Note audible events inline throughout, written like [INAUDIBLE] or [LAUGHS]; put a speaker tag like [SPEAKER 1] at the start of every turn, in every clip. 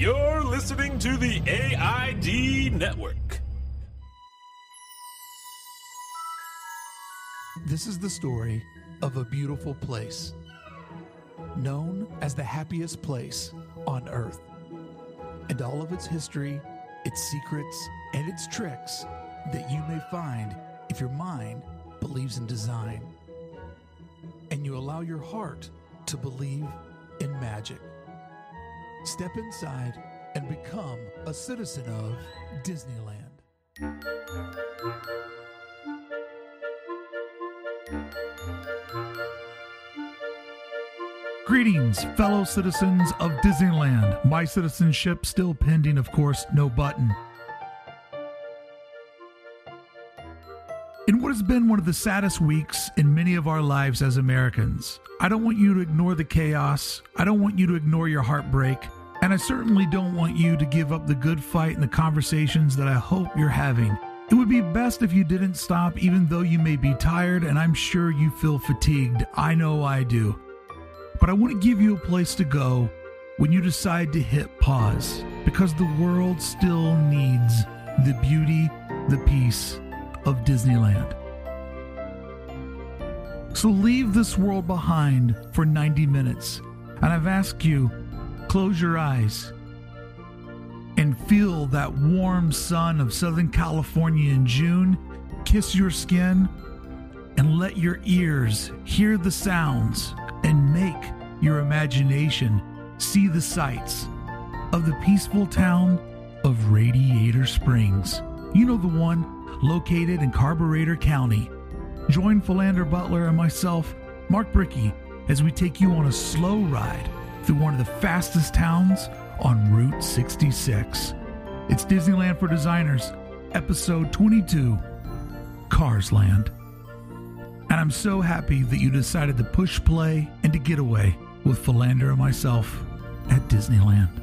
[SPEAKER 1] You're listening to the AID Network.
[SPEAKER 2] This is the story of a beautiful place, known as the happiest place on earth. And all of its history, its secrets, and its tricks that you may find if your mind believes in design and you allow your heart to believe in magic. Step inside and become a citizen of Disneyland.
[SPEAKER 3] Greetings, fellow citizens of Disneyland. My citizenship still pending, of course, no button. What has been one of the saddest weeks in many of our lives as Americans, I don't want you to ignore the chaos. I don't want you to ignore your heartbreak. And I certainly don't want you to give up the good fight and the conversations that I hope you're having. It would be best if you didn't stop, even though you may be tired and I'm sure you feel fatigued. I know I do. But I want to give you a place to go when you decide to hit pause because the world still needs the beauty, the peace of Disneyland. So leave this world behind for 90 minutes. And I've asked you, close your eyes and feel that warm sun of Southern California in June kiss your skin and let your ears hear the sounds and make your imagination see the sights of the peaceful town of Radiator Springs. You know the one located in Carburetor County. Join Philander Butler and myself, Mark Brickey, as we take you on a slow ride through one of the fastest towns on Route 66. It's Disneyland for Designers, episode 22, Cars Land. And I'm so happy that you decided to push play and to get away with Philander and myself at Disneyland.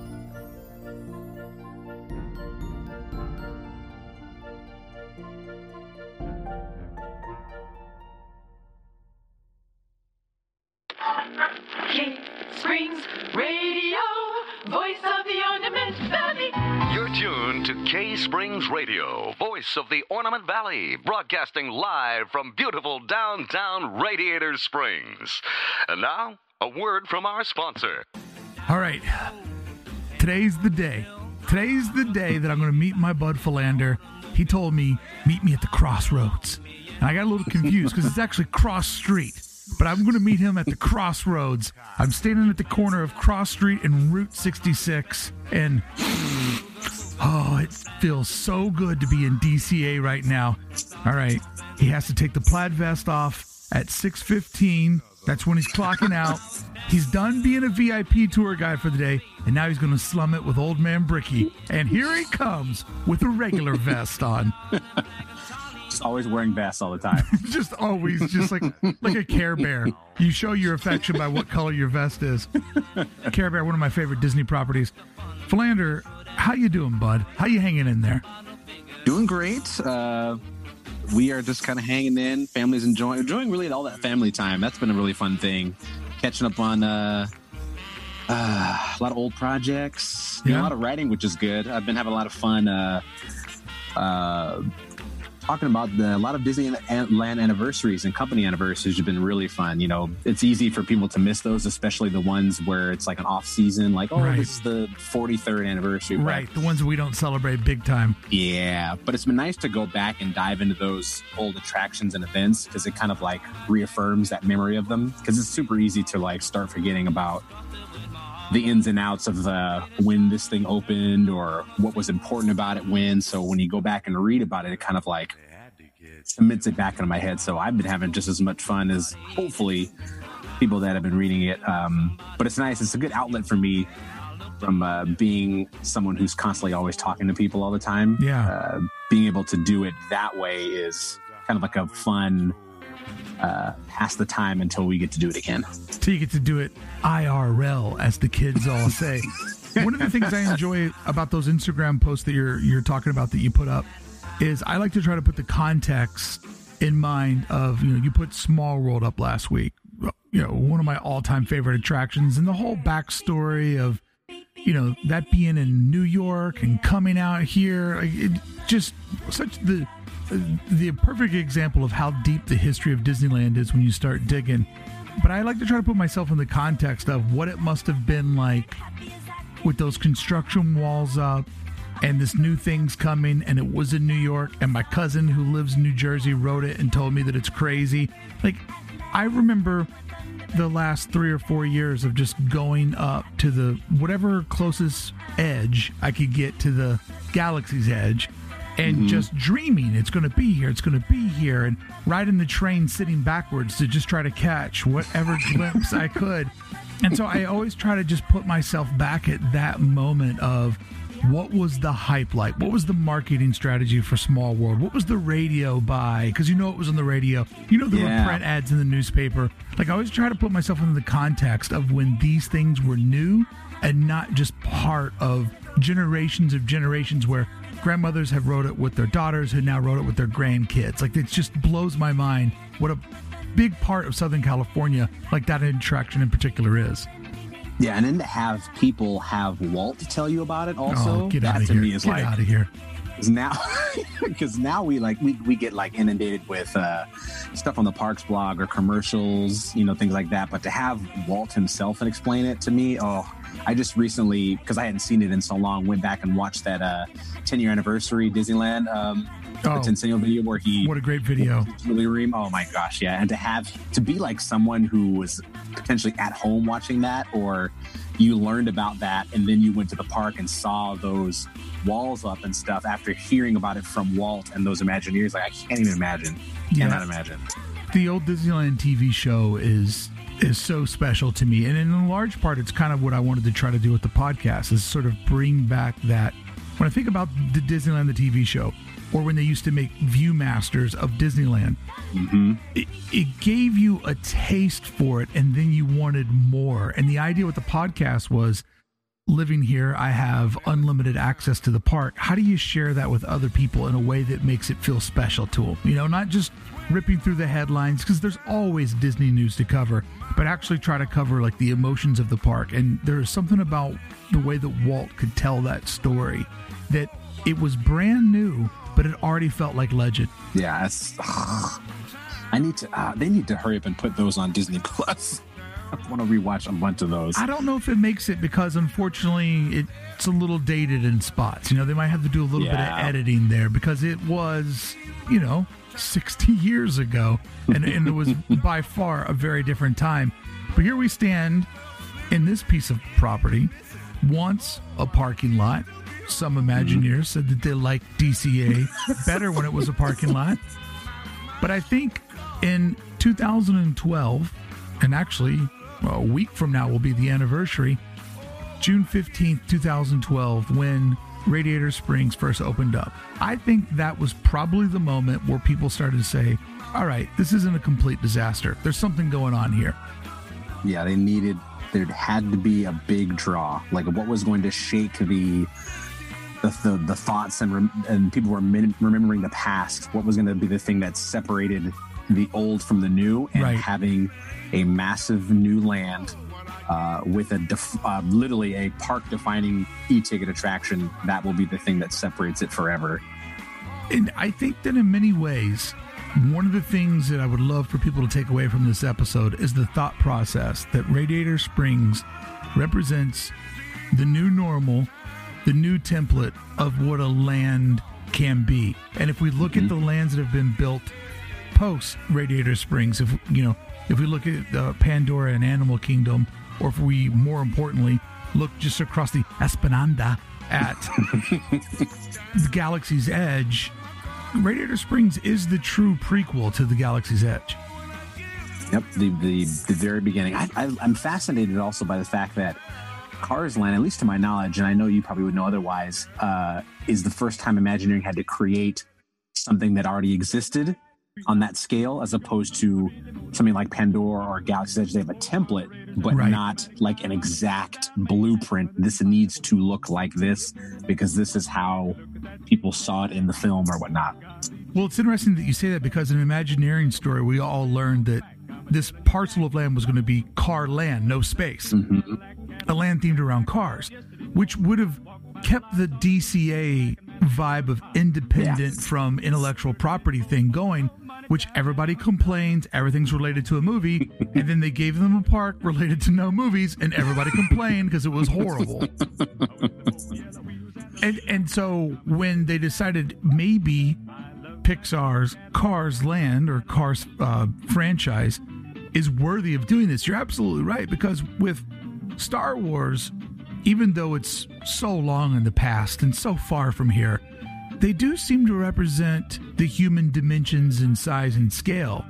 [SPEAKER 4] Of the Ornament Valley,
[SPEAKER 5] broadcasting live from beautiful downtown Radiator Springs. And now, a word from our sponsor.
[SPEAKER 3] All right. Today's the day. Today's the day that I'm going to meet my bud Philander. He told me, meet me at the crossroads. And I got a little confused because it's actually cross street. But I'm going to meet him at the crossroads. I'm standing at the corner of Cross Street and Route 66. And oh, it feels so good to be in DCA right now. All right. He has to take the plaid vest off at 615. That's when he's clocking out. He's done being a VIP tour guide for the day, and now he's going to slum it with old man Brickey. And here he comes with a regular [LAUGHS] vest on.
[SPEAKER 6] Just always wearing vests all the time. [LAUGHS]
[SPEAKER 3] just always, just like like a Care Bear. You show your affection by what color your vest is. [LAUGHS] Care Bear, one of my favorite Disney properties. Philander, how you doing, bud? How you hanging in there?
[SPEAKER 6] Doing great. Uh, we are just kind of hanging in. Family's enjoying enjoying really all that family time. That's been a really fun thing. Catching up on uh, uh, a lot of old projects.
[SPEAKER 3] Yeah.
[SPEAKER 6] a lot of writing, which is good. I've been having a lot of fun. Talking about the, a lot of Disneyland anniversaries and company anniversaries have been really fun. You know, it's easy for people to miss those, especially the ones where it's like an off season, like, oh,
[SPEAKER 3] Right.
[SPEAKER 6] this is the 43rd anniversary. but-
[SPEAKER 3] Right, the ones we don't celebrate big time.
[SPEAKER 6] Yeah, but it's been nice to go back and dive into those old attractions and events because it kind of like reaffirms that memory of them. Because it's super easy to like start forgetting about the ins and outs of uh, when this thing opened or what was important about it when. So when you go back and read about it, it kind of like cements it back into my head. So I've been having just as much fun as hopefully people that have been reading it. Um, but it's nice. It's a good outlet for me from uh, being someone who's constantly always talking to people all the time.
[SPEAKER 3] Yeah.
[SPEAKER 6] Uh, being able to do it that way is kind of like a fun uh, pass the time until we get to do it again.
[SPEAKER 3] So you get to do it IRL, as the kids all say. [LAUGHS] One of the things I enjoy about those Instagram posts that you're you're talking about that you put up is I like to try to put the context in mind of you know you put Small World up last week, you know one of my all time favorite attractions, and the whole backstory of you know, that being in New York and coming out here, it just such the the perfect example of how deep the history of Disneyland is when you start digging. But I like to try to put myself in the context of what it must have been like with those construction walls up and this new thing's coming and it was in New York and my cousin who lives in New Jersey wrote it and told me that it's crazy. Like I remember the last 3 or 4 years of just going up to the whatever closest edge I could get to the galaxy's edge and mm-hmm. just dreaming it's going to be here, it's going to be here, and riding the train sitting backwards to just try to catch whatever [LAUGHS] glimpse I could. And so I always try to just put myself back at that moment of what was the hype like? What was the marketing strategy for Small World? What was the radio buy? Because you know it was on the radio. You know there
[SPEAKER 6] Yeah.
[SPEAKER 3] were print ads in the newspaper. Like I always try to put myself in the context of when these things were new and not just part of generations of generations where grandmothers have wrote it with their daughters who now wrote it with their grandkids. Like it just blows my mind what a big part of Southern California like that attraction in particular is.
[SPEAKER 6] Yeah, and then to have people have Walt tell you about it oh, also,
[SPEAKER 3] oh,
[SPEAKER 6] that to
[SPEAKER 3] here!
[SPEAKER 6] me is
[SPEAKER 3] Get
[SPEAKER 6] like
[SPEAKER 3] out of here!
[SPEAKER 6] Is now [LAUGHS] because now we like we, we get like inundated with uh, stuff on the parks blog or commercials you know things like that but to have walt himself and explain it to me oh i just recently because i hadn't seen it in so long went back and watched that uh 10 year anniversary disneyland um
[SPEAKER 3] Oh.
[SPEAKER 6] the video where he
[SPEAKER 3] What a great video!
[SPEAKER 6] Julie Reihm. Oh my gosh, yeah. And to have to be like someone who was potentially at home watching that, or you learned about that and then you went to the park and saw those walls up and stuff after hearing about it from Walt and those Imagineers. Like I can't even imagine.
[SPEAKER 3] Yeah.
[SPEAKER 6] Cannot imagine.
[SPEAKER 3] the old Disneyland TV show is is so special to me, and in large part, it's kind of what I wanted to try to do with the podcast is sort of bring back that. When I think about the Disneyland the TV show, or when they used to make Viewmasters of Disneyland, mm-hmm. it, it gave you a taste for it, and then you wanted more. And the idea with the podcast was living here, I have unlimited access to the park. How do you share that with other people in a way that makes it feel special to them? You know, not just ripping through the headlines because there's always Disney news to cover, but actually try to cover like the emotions of the park. And there's something about the way that Walt could tell that story that it was brand new, but it already felt like legend.
[SPEAKER 6] Yeah, it's, I need to. Uh, they need to hurry up and put those on Disney [LAUGHS] Plus. I want to rewatch a bunch of those.
[SPEAKER 3] I don't know if it makes it because unfortunately it's a little dated in spots. You know, they might have to do a little bit of editing there because it was, you know, 60 years ago and, and it was [LAUGHS] by far a very different time. But here we stand in this piece of property, once a parking lot. Some Imagineers said that they liked DCA better when it was a parking lot. But I think in 2012, and actually a week from now will be the anniversary, June 15th, 2012, when Radiator Springs first opened up. I think that was probably the moment where people started to say, all right, this isn't a complete disaster. There's something going on here.
[SPEAKER 6] yeah, they needed. There had to be a big draw, like what was going to shake the the, the, the thoughts and rem, and people were min- remembering the past. What was going to be the thing that separated the old from the new, and
[SPEAKER 3] Right.
[SPEAKER 6] having a massive new land uh, with a def- uh, literally a park defining e-ticket attraction. That will be the thing that separates it forever.
[SPEAKER 3] And I think that in many ways, one of the things that I would love for people to take away from this episode is the thought process that Radiator Springs represents the new normal, the new template of what a land can be. And if we look at the lands that have been built post Radiator Springs, if you know, if we look at uh, Pandora and Animal Kingdom, or if we more importantly look just across the Esplanade at [LAUGHS] the Galaxy's Edge, Radiator Springs is the true prequel to the Galaxy's Edge.
[SPEAKER 6] Yep, the the, the very beginning. I, I, I'm fascinated also by the fact that Cars Land, at least to my knowledge, and I know you probably would know otherwise, uh, is the first time Imagineering had to create something that already existed on that scale, as opposed to something like Pandora or Galaxy's Edge. They have a template, but
[SPEAKER 3] Right.
[SPEAKER 6] not like an exact blueprint. This needs to look like this because this is how people saw it in the film or whatnot.
[SPEAKER 3] Well, it's interesting that you say that because in Imagineering story, we all learned that this parcel of land was going to be car land, no space. A land themed around cars. which would have kept the DCA vibe of independent
[SPEAKER 6] Yes.
[SPEAKER 3] from intellectual property thing going, which everybody complains everything's related to a movie, and then they gave them a park related to no movies, and everybody complained because it was horrible. and and so when they decided maybe Pixar's Cars Land or Cars uh, franchise is worthy of doing this, you're absolutely right because with Star Wars, even though it's so long in the past and so far from here, they do seem to represent the human dimensions in size and scale.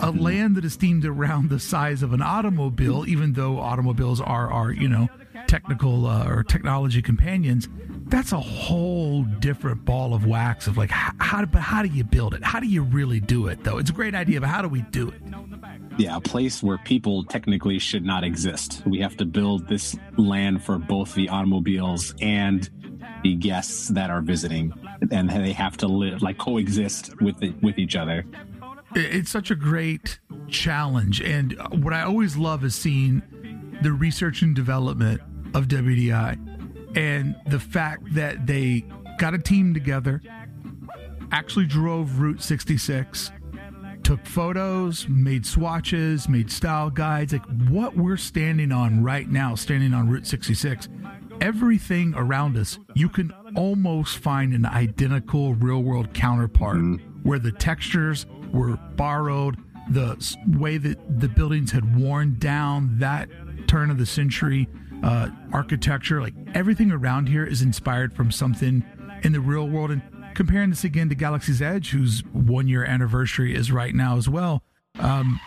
[SPEAKER 3] A land that is themed around the size of an automobile, even though automobiles are our, you know technical uh, or technology companions, that's a whole different ball of wax of like how, how but how do you build it? How do you really do it though? It's a great idea, but how do we do it?
[SPEAKER 6] Yeah, a place where people technically should not exist. We have to build this land for both the automobiles and the guests that are visiting, and they have to live like coexist with it, with each other.
[SPEAKER 3] It's such a great challenge, and what I always love is seeing the research and development of WDI, and the fact that they got a team together, actually drove Route 66, took photos, made swatches, made style guides, like what we're standing on right now, standing on Route 66. Everything around us, you can almost find an identical real world counterpart mm-hmm. where the textures were borrowed, the way that the buildings had worn down that turn of the century uh, architecture, like everything around here is inspired from something in the real world. And comparing this again to Galaxy's Edge, whose one year anniversary is right now as well, um,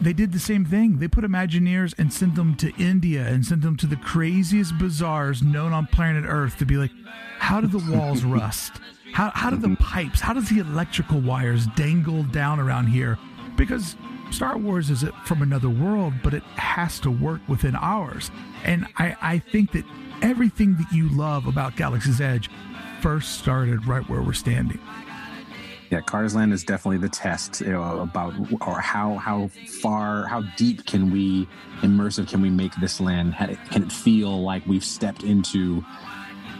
[SPEAKER 3] they did the same thing. They put Imagineers and sent them to India and sent them to the craziest bazaars known on planet Earth to be like, how do the walls [LAUGHS] rust? How, how do the pipes, how does the electrical wires dangle down around here? Because Star Wars is from another world, but it has to work within ours. And I, I think that everything that you love about Galaxy's Edge first started right where we're standing.
[SPEAKER 6] Yeah, Cars Land is definitely the test you know, about or how how far how deep can we immersive can we make this land? Can it feel like we've stepped into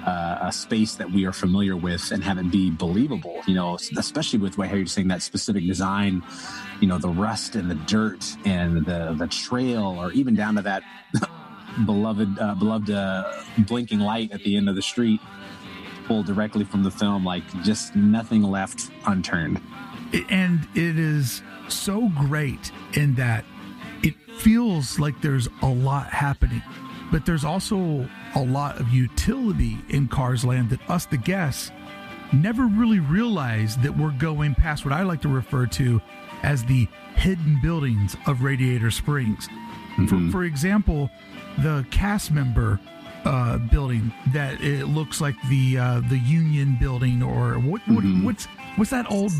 [SPEAKER 6] uh, a space that we are familiar with and have it be believable? You know, especially with what you're saying that specific design, you know, the rust and the dirt and the the trail, or even down to that [LAUGHS] beloved uh, beloved uh, blinking light at the end of the street pulled directly from the film like just nothing left unturned
[SPEAKER 3] and it is so great in that it feels like there's a lot happening but there's also a lot of utility in cars land that us the guests never really realize that we're going past what i like to refer to as the hidden buildings of radiator springs. For, for example the cast member uh, building that it looks like the uh, the union building or what, what what's what's that old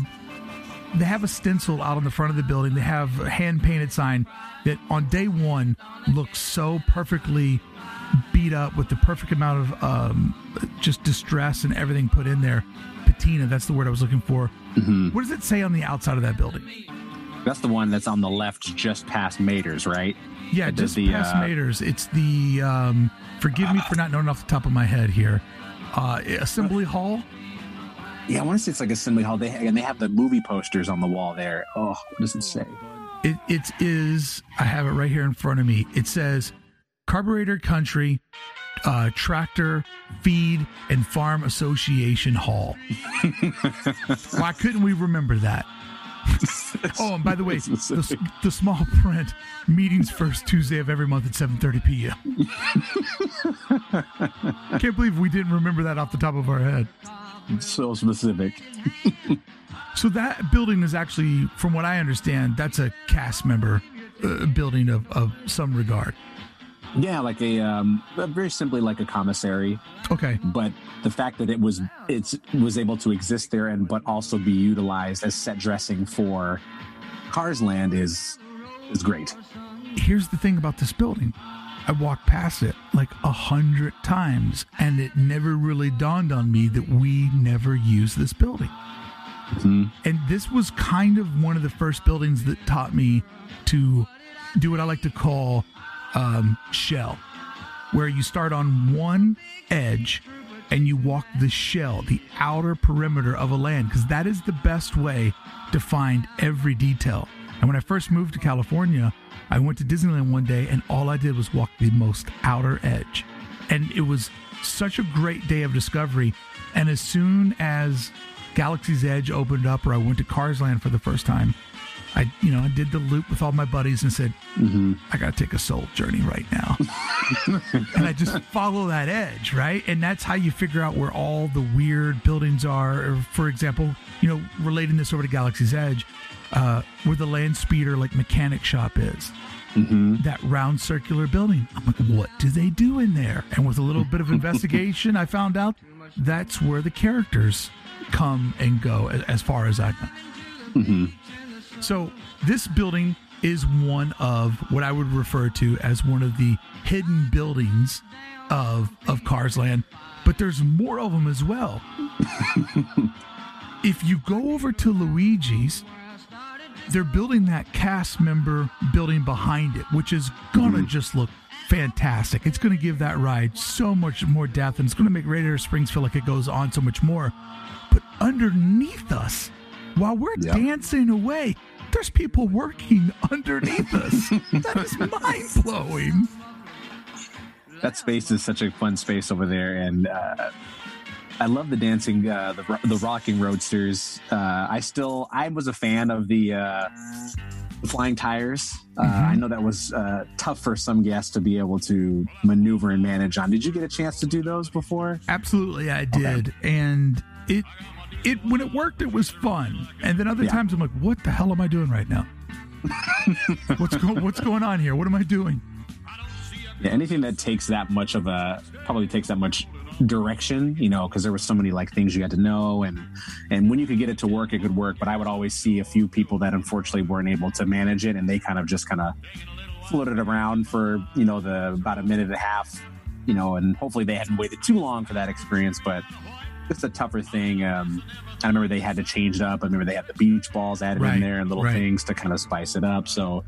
[SPEAKER 3] they have a stencil out on the front of the building. They have a hand painted sign that on day one looks so perfectly beat up with the perfect amount of um, just distress and everything put in there. Patina, that's the word I was looking for. What does it say on the outside of that building?
[SPEAKER 6] That's the one that's on the left, just past Maters, right?
[SPEAKER 3] Yeah,
[SPEAKER 6] It
[SPEAKER 3] just
[SPEAKER 6] the,
[SPEAKER 3] past
[SPEAKER 6] uh,
[SPEAKER 3] Maters. It's the um, forgive me for not knowing off the top of my head here. Uh, Assembly Hall.
[SPEAKER 6] Yeah, I want to say it's like Assembly Hall. They and they have the movie posters on the wall there. Oh, what does it say?
[SPEAKER 3] It it is. I have it right here in front of me. It says Carburetor Country uh, Tractor Feed and Farm Association Hall. [LAUGHS] Why couldn't we remember that? [LAUGHS] oh, and by the way, the, the small print meetings first Tuesday of every month at 7:30 p.m. [LAUGHS] Can't believe we didn't remember that off the top of our head.
[SPEAKER 6] So specific. [LAUGHS]
[SPEAKER 3] So that building is actually, from what I understand, that's a cast member uh, building of, of some regard.
[SPEAKER 6] Yeah, like a um, very simply like a commissary.
[SPEAKER 3] Okay.
[SPEAKER 6] But the fact that it was it's was able to exist there and but also be utilized as set dressing for Cars Land is is great.
[SPEAKER 3] Here's the thing about this building. I walked past it like a hundred times, and it never really dawned on me that we never used this building. And this was kind of one of the first buildings that taught me to do what I like to call um, shell. where you start on one edge and you walk the shell, the outer perimeter of a land, because that is the best way to find every detail. And when I first moved to California, I went to Disneyland one day and all I did was walk the most outer edge. And it was such a great day of discovery. And as soon as Galaxy's Edge opened up, or I went to Cars Land for the first time, I, you know, I did the loop with all my buddies and said, mm-hmm. I got to take a soul journey right now. [LAUGHS] and I just follow that edge, right? And that's how you figure out where all the weird buildings are. Or for example, you know, relating this over to Galaxy's Edge, uh, where the land speeder like mechanic shop is. That round circular building. I'm like, what do they do in there? And with a little bit of [LAUGHS] investigation, I found out that's where the characters come and go, as far as I know. So this building is one of what I would refer to as one of the hidden buildings of of Cars Land, but there's more of them as well. [LAUGHS] if you go over to Luigi's, they're building that cast member building behind it, which is gonna just look fantastic. It's gonna give that ride so much more depth, and it's gonna make Radiator Springs feel like it goes on so much more. But underneath us, while we're
[SPEAKER 6] Yep.
[SPEAKER 3] dancing away, there's people working underneath us. [LAUGHS] that is mind blowing.
[SPEAKER 6] that space is such a fun space over there, and uh, I love the dancing, uh, the the rocking roadsters. Uh, I still, I was a fan of the, uh, the flying tires. Uh, I know that was uh, tough for some guests to be able to maneuver and manage on. Did you get a chance to do those before?
[SPEAKER 3] Absolutely, I did, and it it when it worked, it was fun. And then other
[SPEAKER 6] Yeah.
[SPEAKER 3] times, I'm like, what the hell am I doing right now? [LAUGHS] what's go- what's going on here? What am I doing?
[SPEAKER 6] Yeah, anything that takes that much of a probably takes that much direction, you know, because there were so many like things you had to know, and and when you could get it to work, it could work. But I would always see a few people that unfortunately weren't able to manage it, and they kind of just kind of floated around for you know the about a minute and a half, you know, and hopefully they hadn't waited too long for that experience, but. It's a tougher thing. Um, I remember they had to change it up. I remember they had the beach balls added
[SPEAKER 3] Right,
[SPEAKER 6] in there and little
[SPEAKER 3] right.
[SPEAKER 6] things to kind of spice it up. So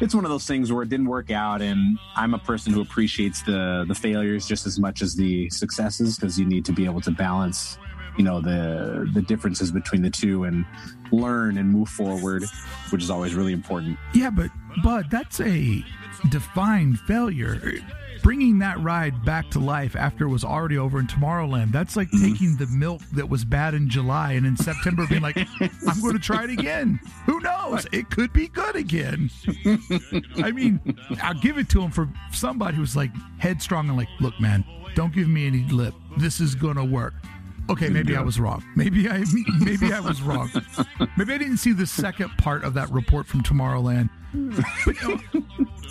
[SPEAKER 6] it's one of those things where it didn't work out and i'm a person who appreciates the the failures just as much as the successes because you need to be able to balance you know the the differences between the two and learn and move forward which is always really important
[SPEAKER 3] Yeah, but Bud, that's a defined failure. Bringing that ride back to life after it was already over in Tomorrowland, that's like mm-hmm. taking the milk that was bad in July and in September being like, I'm going to try it again. Who knows? It could be good again. I mean, I'll give it to him for somebody who's like headstrong and like, look, man, don't give me any lip. This is going to work. Okay, maybe I was wrong. Maybe I [LAUGHS] maybe I was wrong. Maybe I didn't see the second part of that report from Tomorrowland. But, you know,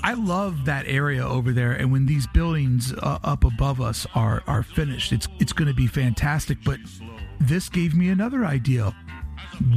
[SPEAKER 3] I love that area over there, and when these buildings uh, up above us are are finished, it's it's going to be fantastic. But this gave me another idea.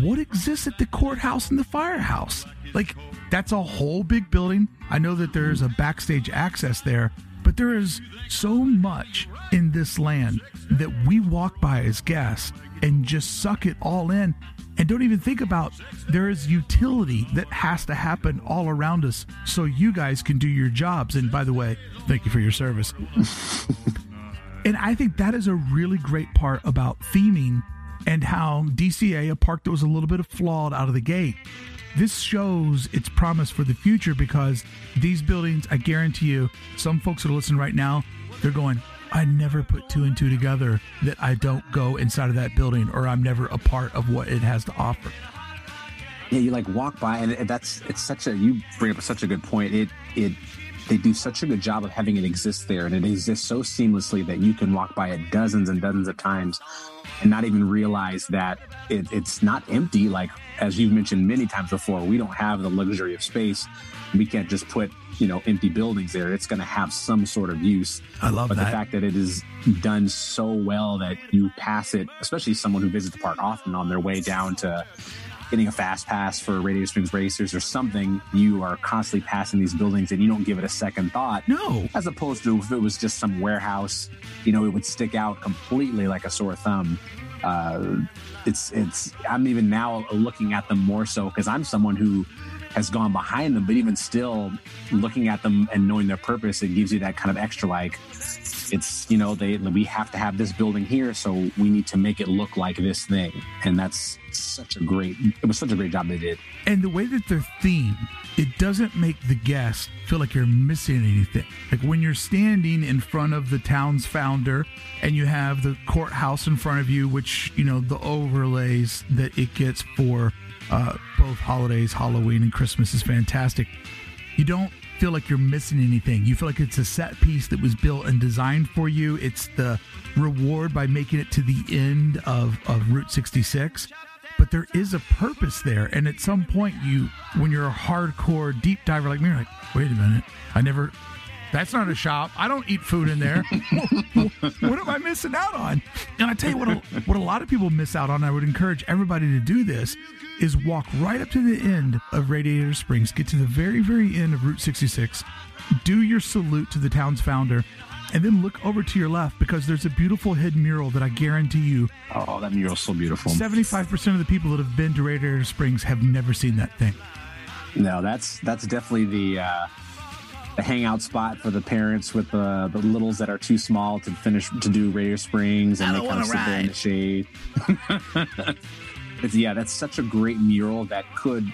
[SPEAKER 3] What exists at the courthouse and the firehouse? Like that's a whole big building. I know that there's a backstage access there, but there is so much in this land that we walk by as guests and just suck it all in and don't even think about there is utility that has to happen all around us so you guys can do your jobs. And by the way, thank you for your service. [LAUGHS] and I think that is a really great part about theming and how DCA, a park that was a little bit of flawed out of the gate, this shows its promise for the future because these buildings, I guarantee you, some folks that are listening right now, they're going, I never put two and two together that I don't go inside of that building or I'm never a part of what it has to offer.
[SPEAKER 6] yeah you like walk by and that's it's such a you bring up such a good point it it they do such a good job of having it exist there and it exists so seamlessly that you can walk by it dozens and dozens of times and not even realize that it, it's not empty like as you've mentioned many times before we don't have the luxury of space we can't just put you know empty buildings there it's going to have some sort of use
[SPEAKER 3] I love
[SPEAKER 6] but the fact that it is done so well that you pass it, especially someone who visits the park often on their way down to getting a fast pass for Radio Springs Racers or something, you are constantly passing these buildings and you don't give it a second thought.
[SPEAKER 3] no.
[SPEAKER 6] As opposed to if it was just some warehouse, you know, it would stick out completely like a sore thumb. Uh, it's it's I'm even now looking at them more so because I'm someone who has gone behind them. But even still, looking at them and knowing their purpose, it gives you that kind of extra like, it's you know they we have to have this building here, so we need to make it look like this thing, and that's such a great. It was such a great job they did.
[SPEAKER 3] And the way that they're themed, it doesn't make the guest feel like you're missing anything. Like when you're standing in front of the town's founder and you have the courthouse in front of you, which, you know, the overlays that it gets for uh, both holidays, Halloween and Christmas is fantastic. You don't feel like you're missing anything. You feel like it's a set piece that was built and designed for you. It's the reward by making it to the end of, of Route 66 but there is a purpose there. And at some point, you, when you're a hardcore deep diver like me, you're like, wait a minute, I never. That's not a shop. I don't eat food in there. [LAUGHS] what am I missing out on? And I tell you what, a, what a lot of people miss out on. I would encourage everybody to do this: is walk right up to the end of Radiator Springs, get to the very, very end of Route 66, do your salute to the town's founder, and then look over to your left because there's a beautiful hidden mural that I guarantee you.
[SPEAKER 6] Oh, that mural's so beautiful.
[SPEAKER 3] 75% of the people that have been to Radiator Springs have never seen that thing.
[SPEAKER 6] No, that's that's definitely the uh, the hangout spot for the parents with the the littles that are too small to finish to do Radiator Springs, and they kind of sit ride. there in the shade. [LAUGHS] it's, yeah, that's such a great mural that could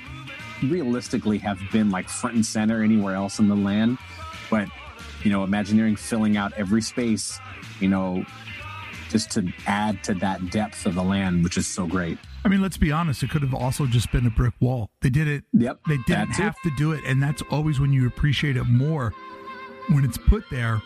[SPEAKER 6] realistically have been like front and center anywhere else in the land, but you know, Imagineering filling out every space, you know, just to add to that depth of the land, which is so great.
[SPEAKER 3] I mean, let's be honest, it could have also just been a brick wall. They did it.
[SPEAKER 6] Yep.
[SPEAKER 3] They didn't have it. to do it. And that's always when you appreciate it more when it's put there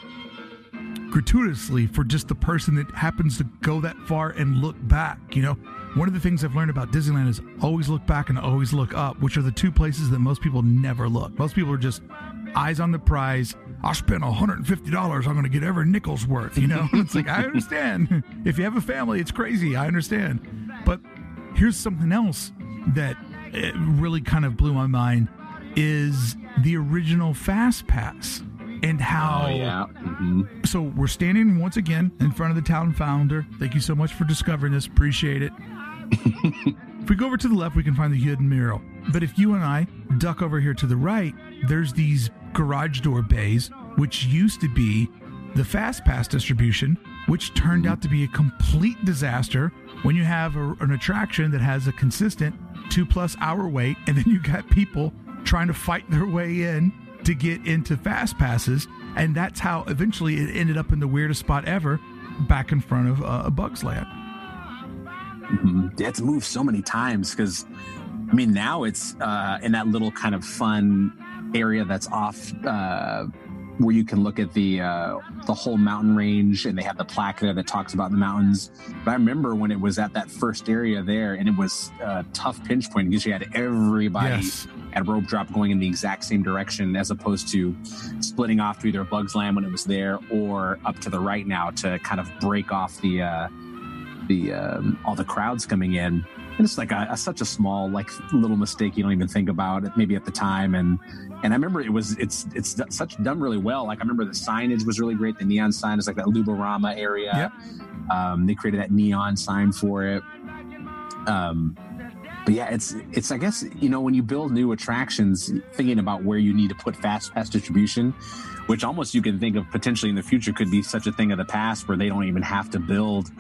[SPEAKER 3] gratuitously for just the person that happens to go that far and look back. You know, one of the things I've learned about Disneyland is always look back and always look up, which are the two places that most people never look. Most people are just eyes on the prize. I'll spent $150. I'm going to get every nickel's worth. You know, it's like, I [LAUGHS] understand. If you have a family, it's crazy. I understand. But here's something else that really kind of blew my mind is the original Fast Pass and how.
[SPEAKER 6] Oh, yeah. Mm-hmm.
[SPEAKER 3] So we're standing once again in front of the town founder. Thank you so much for discovering this. Appreciate it. [LAUGHS] if we go over to the left, we can find the hidden mural. But if you and I duck over here to the right, there's these garage door bays, which used to be the Fast Pass distribution, which turned out to be a complete disaster when you have a, an attraction that has a consistent two plus hour wait, and then you got people trying to fight their way in to get into Fast Passes. And that's how eventually it ended up in the weirdest spot ever back in front of uh, Bugs Land.
[SPEAKER 6] Mm-hmm. They had to move so many times because, I mean, now it's uh, in that little kind of fun area that's off uh, where you can look at the uh, the whole mountain range, and they have the plaque there that talks about the mountains. But I remember when it was at that first area there, and it was a tough pinch point because you had everybody yes. at rope drop going in the exact same direction, as opposed to splitting off to either Bugs Land when it was there, or up to the right now to kind of break off the uh, the um, all the crowds coming in. And it's like a, a, such a small, like little mistake you don't even think about it maybe at the time. And and I remember it was it's it's such done really well. Like I remember the signage was really great. The neon sign is like that Lubarama area.
[SPEAKER 3] Yep.
[SPEAKER 6] Um, they created that neon sign for it. Um, but yeah, it's it's I guess you know when you build new attractions, thinking about where you need to put fast pass distribution, which almost you can think of potentially in the future could be such a thing of the past where they don't even have to build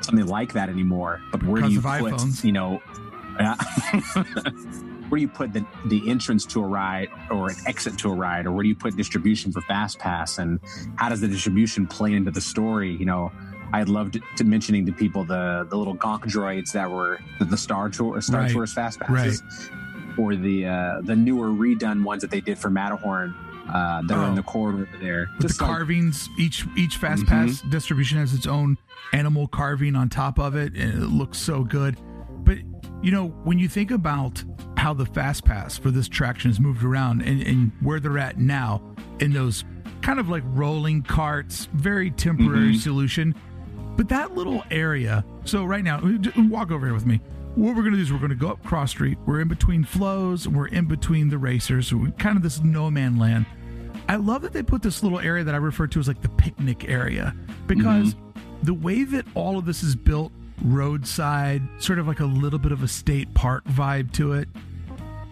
[SPEAKER 6] something like that anymore. But where
[SPEAKER 3] because
[SPEAKER 6] do you
[SPEAKER 3] put, iPhones.
[SPEAKER 6] you know, [LAUGHS] where do you put the, the entrance to a ride or an exit to a ride, or where do you put distribution for Fast Pass, and how does the distribution play into the story? You know, I'd love to, to mentioning to people the the little gonk droids that were the, the Star Tour Star
[SPEAKER 3] right.
[SPEAKER 6] Tours Fast Passes,
[SPEAKER 3] right.
[SPEAKER 6] or the uh, the newer redone ones that they did for Matterhorn uh, that oh. are in the oh. corridor there.
[SPEAKER 3] With Just the like, carvings, each each fast mm-hmm. pass distribution has its own animal carving on top of it, and it looks so good. But you know, when you think about how the fast pass for this traction has moved around and, and where they're at now in those kind of like rolling carts, very temporary mm-hmm. solution. But that little area, so right now, walk over here with me what we're going to do is we're going to go up Cross Street. We're in between flows. We're in between the racers. So we're kind of this no man land. I love that they put this little area that I refer to as like the picnic area because mm-hmm. the way that all of this is built roadside, sort of like a little bit of a state park vibe to it.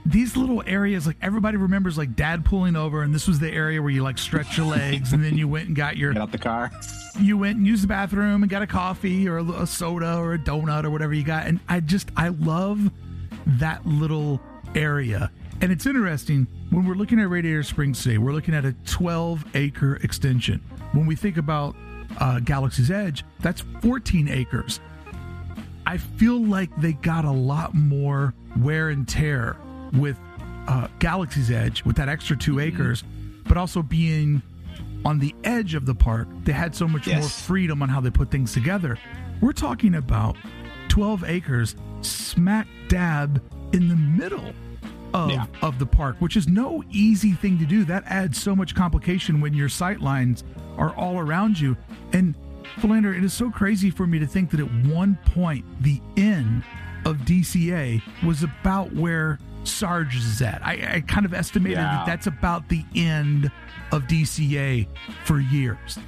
[SPEAKER 3] these little areas, like everybody remembers, like dad pulling over, and this was the area where you like stretch your legs, and then you went and got your,
[SPEAKER 6] Get out the car.
[SPEAKER 3] you went and used the bathroom and got a coffee or a, a soda or a donut or whatever you got. And I just, I love that little area. And it's interesting when we're looking at Radiator Springs today, we're looking at a 12 acre extension. When we think about uh, Galaxy's Edge, that's 14 acres. I feel like they got a lot more wear and tear with uh, Galaxy's Edge with that extra two acres, but also being on the edge of the park, they had so much more freedom on how they put things together. We're talking about 12 acres smack dab in the middle of,
[SPEAKER 6] Yeah.
[SPEAKER 3] of the park, which is no easy thing to do. That adds so much complication when your sight lines are all around you. And Philander, it is so crazy for me to think that at one point the end of DCA was about where Sarge is at. I, I kind of estimated
[SPEAKER 6] Yeah.
[SPEAKER 3] that that's about the end of DCA for years.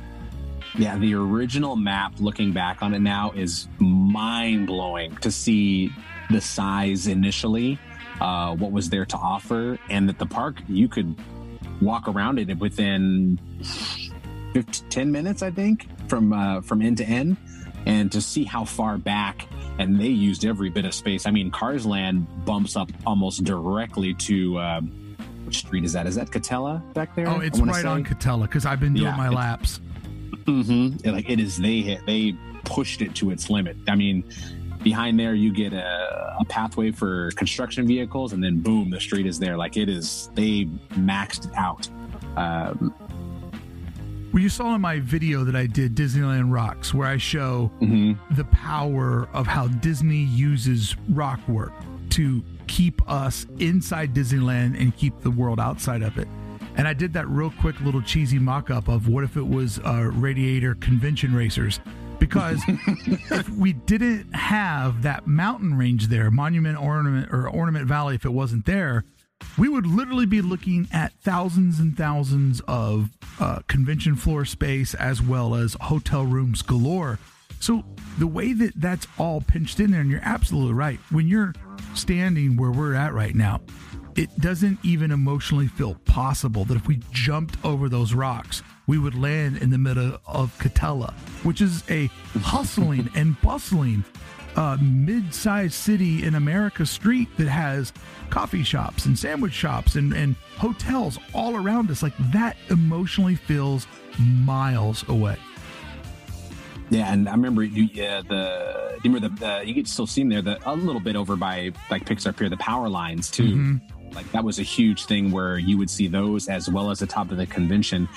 [SPEAKER 6] Yeah, the original map, looking back on it now, is mind blowing to see the size initially, uh, what was there to offer, and that the park you could walk around it within 50, 10 minutes, I think, from uh, from end to end, and to see how far back. And they used every bit of space. I mean, Cars Land bumps up almost directly to um, which street is that? Is that Katella back there?
[SPEAKER 3] Oh, it's right
[SPEAKER 6] say?
[SPEAKER 3] on Katella because I've been doing
[SPEAKER 6] Yeah,
[SPEAKER 3] my laps.
[SPEAKER 6] Mm-hmm. Like it is, they hit, they pushed it to its limit. I mean, behind there you get a, a pathway for construction vehicles, and then boom, the street is there. Like it is, they maxed it out. Um,
[SPEAKER 3] Well, you saw in my video that I did Disneyland Rocks, where I show
[SPEAKER 6] mhm.
[SPEAKER 3] the power of how Disney uses rock work to keep us inside Disneyland and keep the world outside of it. And I did that real quick little cheesy mock up of what if it was uh, Radiator Convention Racers. Because [LAUGHS] if we didn't have that mountain range there, Monument Ornament or Ornament Valley, if it wasn't there, we would literally be looking at thousands and thousands of uh, convention floor space as well as hotel rooms galore. So the way that that's all pinched in there, and you're absolutely right. When you're standing where we're at right now, it doesn't even emotionally feel possible that if we jumped over those rocks, we would land in the middle of Katella, which is a hustling [LAUGHS] and bustling uh, mid-sized city in America street that has coffee shops and sandwich shops and, and hotels all around us. Like that emotionally feels miles away.
[SPEAKER 6] yeah, and I remember you, yeah, the you remember the, the you to still see them there, the a little bit over by like Pixar Pier, the power lines too.
[SPEAKER 3] Mm-hmm.
[SPEAKER 6] Like that was a huge thing where you would see those as well as the top of the convention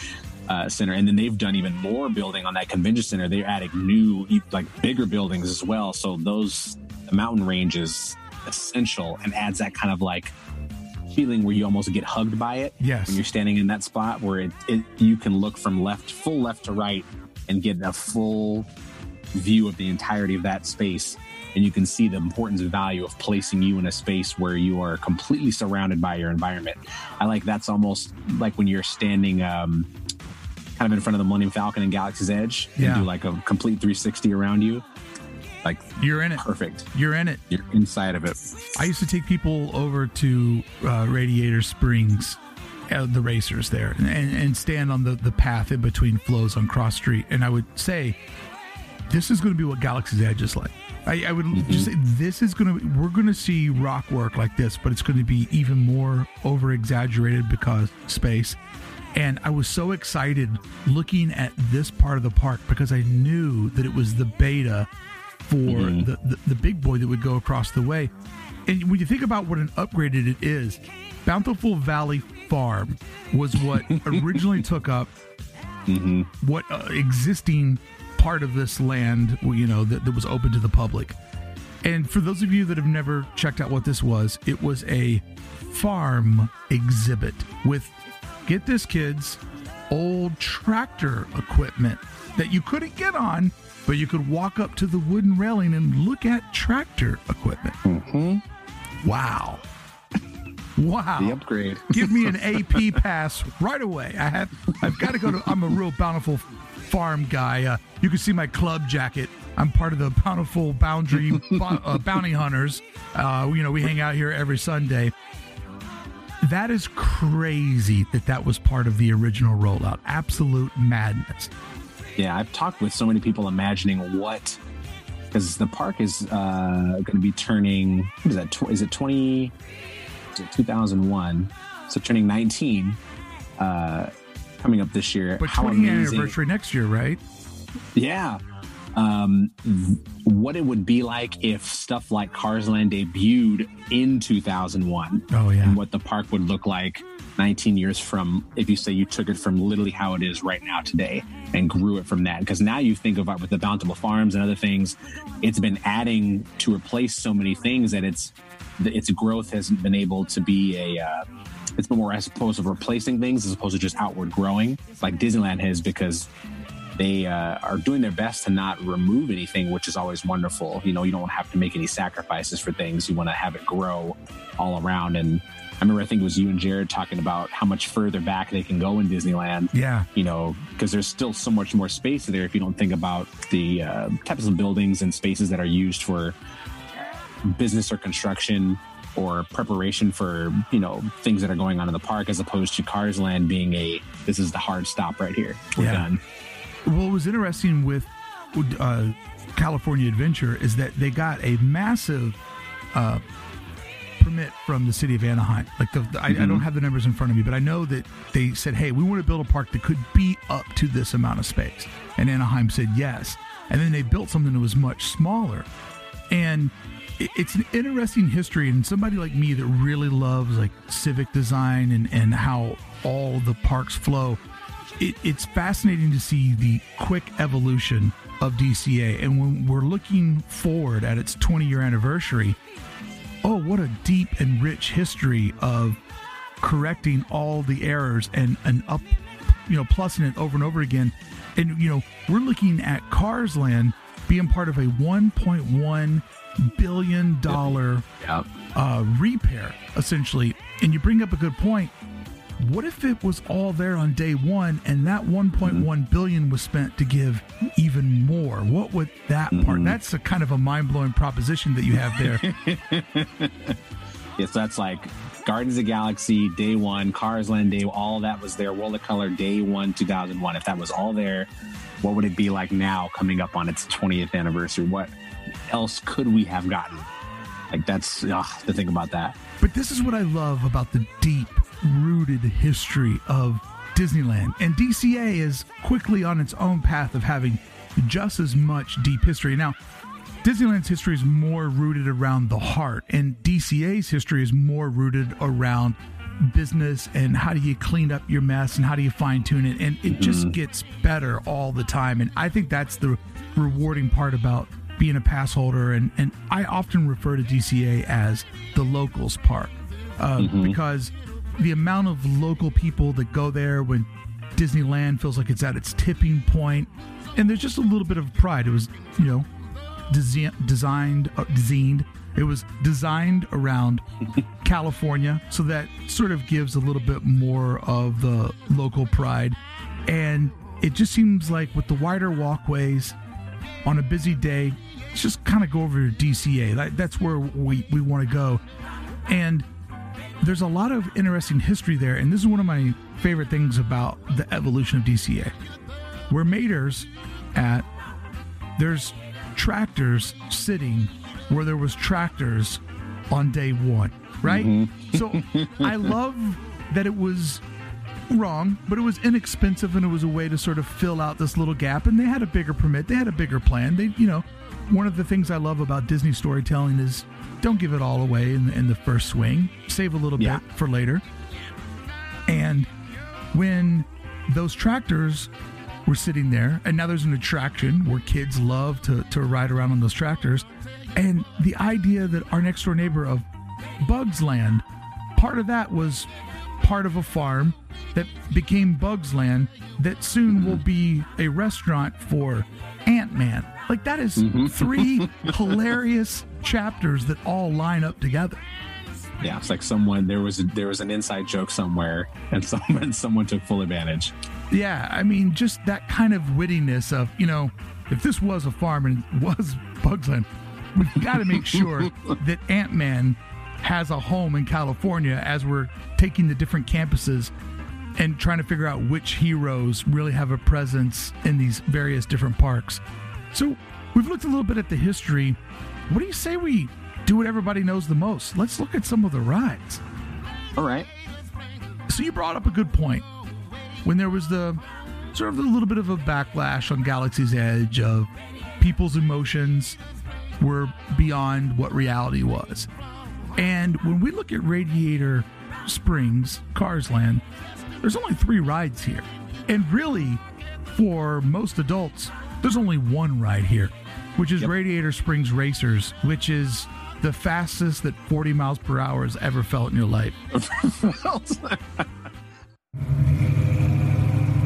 [SPEAKER 6] uh, center, and then they've done even more building on that convention center. They're adding new, like bigger buildings as well. So those the mountain range is essential and adds that kind of like feeling where you almost get hugged by it
[SPEAKER 3] Yes.
[SPEAKER 6] when you're standing in that spot where it, it you can look from left full left to right and get a full view of the entirety of that space and you can see the importance and value of placing you in a space where you are completely surrounded by your environment i like that's almost like when you're standing um, kind of in front of the millennium falcon and galaxy's edge
[SPEAKER 3] Yeah.
[SPEAKER 6] and do like a complete 360 around you like
[SPEAKER 3] You're in it.
[SPEAKER 6] perfect
[SPEAKER 3] You're in it.
[SPEAKER 6] you're inside of it
[SPEAKER 3] I used to take people over to uh, Radiator Springs, uh, the racers there, and, and stand on the, the path in between flows on Cross Street. And I would say, this is going to be what Galaxy's Edge is like. I, I would just say, this is going to, be we're going to see rock work like this, but it's going to be even more over exaggerated because space. And I was so excited looking at this part of the park because I knew that it was the beta for the, the, the big boy that would go across the way. And when you think about what an upgraded it is, Bountiful Valley Farm was what [LAUGHS] originally took up what uh, existing part of this land, you know, that, that was open to the public. And for those of you that have never checked out what this was, it was a farm exhibit with, get this, kids, old tractor equipment that you couldn't get on, but you could walk up to the wooden railing and look at tractor equipment. Wow. [LAUGHS] Wow.
[SPEAKER 6] the upgrade [LAUGHS]
[SPEAKER 3] Give me an [LAUGHS] AP pass right away. I have. I've got to go to. I'm a real bountiful farm guy. Uh, you can see my club jacket. I'm part of the bountiful boundary uh, bounty hunters. Uh, you know, we hang out here every Sunday. That is crazy that that was part of the original rollout. Absolute madness.
[SPEAKER 6] Yeah, I've talked with so many people imagining what because the park is uh, going to be turning. What is that? Tw- is it twenty? Is it two thousand one? So turning nineteen, uh, coming up this year.
[SPEAKER 3] But
[SPEAKER 6] How
[SPEAKER 3] 20th
[SPEAKER 6] amazing!
[SPEAKER 3] anniversary next year, right?
[SPEAKER 6] Yeah. Um, what it would be like if stuff like Cars Land debuted in 2001
[SPEAKER 3] Oh yeah.
[SPEAKER 6] and what the park would look like 19 years from if you say you took it from literally how it is right now today and grew it from that because now you think about with the bountiful farms and other things it's been adding to replace so many things that it's its growth hasn't been able to be a uh, it's been more as opposed to replacing things as opposed to just outward growing like disneyland has because they uh, are doing their best to not remove anything, which is always wonderful. You know, you don't have to make any sacrifices for things. You want to have it grow all around. And I remember, I think it was you and Jared talking about how much further back they can go in Disneyland.
[SPEAKER 3] Yeah.
[SPEAKER 6] You know, because there's still so much more space there if you don't think about the uh, types of buildings and spaces that are used for business or construction or preparation for you know things that are going on in the park as opposed to Cars Land being a this is the hard stop right here. We're
[SPEAKER 3] Yeah.
[SPEAKER 6] done.
[SPEAKER 3] What was interesting with uh, California Adventure is that they got a massive uh, permit from the city of Anaheim. Like the, the- I, I don't have the numbers in front of me, but I know that they said, "Hey, we want to build a park that could be up to this amount of space," and Anaheim said yes. And then they built something that was much smaller, and it- it's an interesting history. And somebody like me that really loves like civic design and and how all the parks flow it, it's fascinating to see the quick evolution of DCA. And when we're looking forward at its 20 year anniversary, oh, what a deep and rich history of correcting all the errors and, and up, you know, plussing it over and over again. And, you know, we're looking at Cars Land being part of a $1.1 billion
[SPEAKER 6] Yeah.
[SPEAKER 3] uh, repair, essentially. And you bring up a good point. What if it was all there on day one, and that 1.1 mm-hmm. billion was spent to give even more? What would that part? Mm-hmm. That's a kind of a mind blowing proposition that you have there. [LAUGHS]
[SPEAKER 6] yes, that's like Guardians of the Galaxy Day One, Cars Land Day, all that was there. World of Color Day One, 2001. If that was all there, what would it be like now coming up on its 20th anniversary? What else could we have gotten? Like, that's ugh, to think about that.
[SPEAKER 3] But this is what I love about the deep rooted history of Disneyland. And DCA is quickly on its own path of having just as much deep history. Now, Disneyland's history is more rooted around the heart, and DCA's history is more rooted around business and how do you clean up your mess and how do you fine tune it. And it just gets better all the time. And I think that's the rewarding part about being a pass holder. And, and I often refer to DCA as the locals park uh, because the amount of local people that go there when Disneyland feels like it's at its tipping point, and there's just a little bit of pride. It was, you know, desi- designed, uh, designed. It was designed around [LAUGHS] California, so that sort of gives a little bit more of the local pride. And it just seems like with the wider walkways on a busy day, just kind of go over to DCA. That, that's where we, we want to go. And there's a lot of interesting history there, and this is one of my favorite things about the evolution of DCA. Where Mater's at, there's tractors sitting where there was tractors on day one, right? Mm-hmm. So I [LAUGHS] love that it was wrong, but it was inexpensive and it was a way to sort of fill out this little gap. And they had a bigger permit, they had a bigger plan. They, you know, one of the things I love about Disney storytelling is don't give it all away in the, in the first swing. Save a little
[SPEAKER 6] Yeah.
[SPEAKER 3] bit for later. And when those tractors were sitting there, and now there's an attraction where kids love to, to ride around on those tractors. And the idea that our next door neighbor of Bugs Land, part of that was part of a farm that became Bugs Land that soon will be a restaurant for Ant Man. Like that is mm-hmm. three [LAUGHS] hilarious chapters that all line up together.
[SPEAKER 6] Yeah, it's like someone there was a, there was an inside joke somewhere, and [LAUGHS] someone someone took full advantage.
[SPEAKER 3] Yeah, I mean, just that kind of wittiness of, you know, if this was a farm and it [LAUGHS] was Bugs Land, we've got to make sure [LAUGHS] that Ant Man has a home in California as we're taking the different campuses and trying to figure out which heroes really have a presence in these various different parks. So we've looked a little bit at the history. What do you say we do what everybody knows the most? Let's look at some of the rides.
[SPEAKER 6] All right.
[SPEAKER 3] So you brought up a good point. When there was the sort of a little bit of a backlash on Galaxy's Edge of people's emotions were beyond what reality was. And when we look at Radiator Springs, Cars Land, there's only three rides here. And really, for most adults, there's only one ride here, which is
[SPEAKER 6] Yep.
[SPEAKER 3] Radiator Springs Racers, which is the fastest that 40 miles per hour has ever felt in your life. [LAUGHS]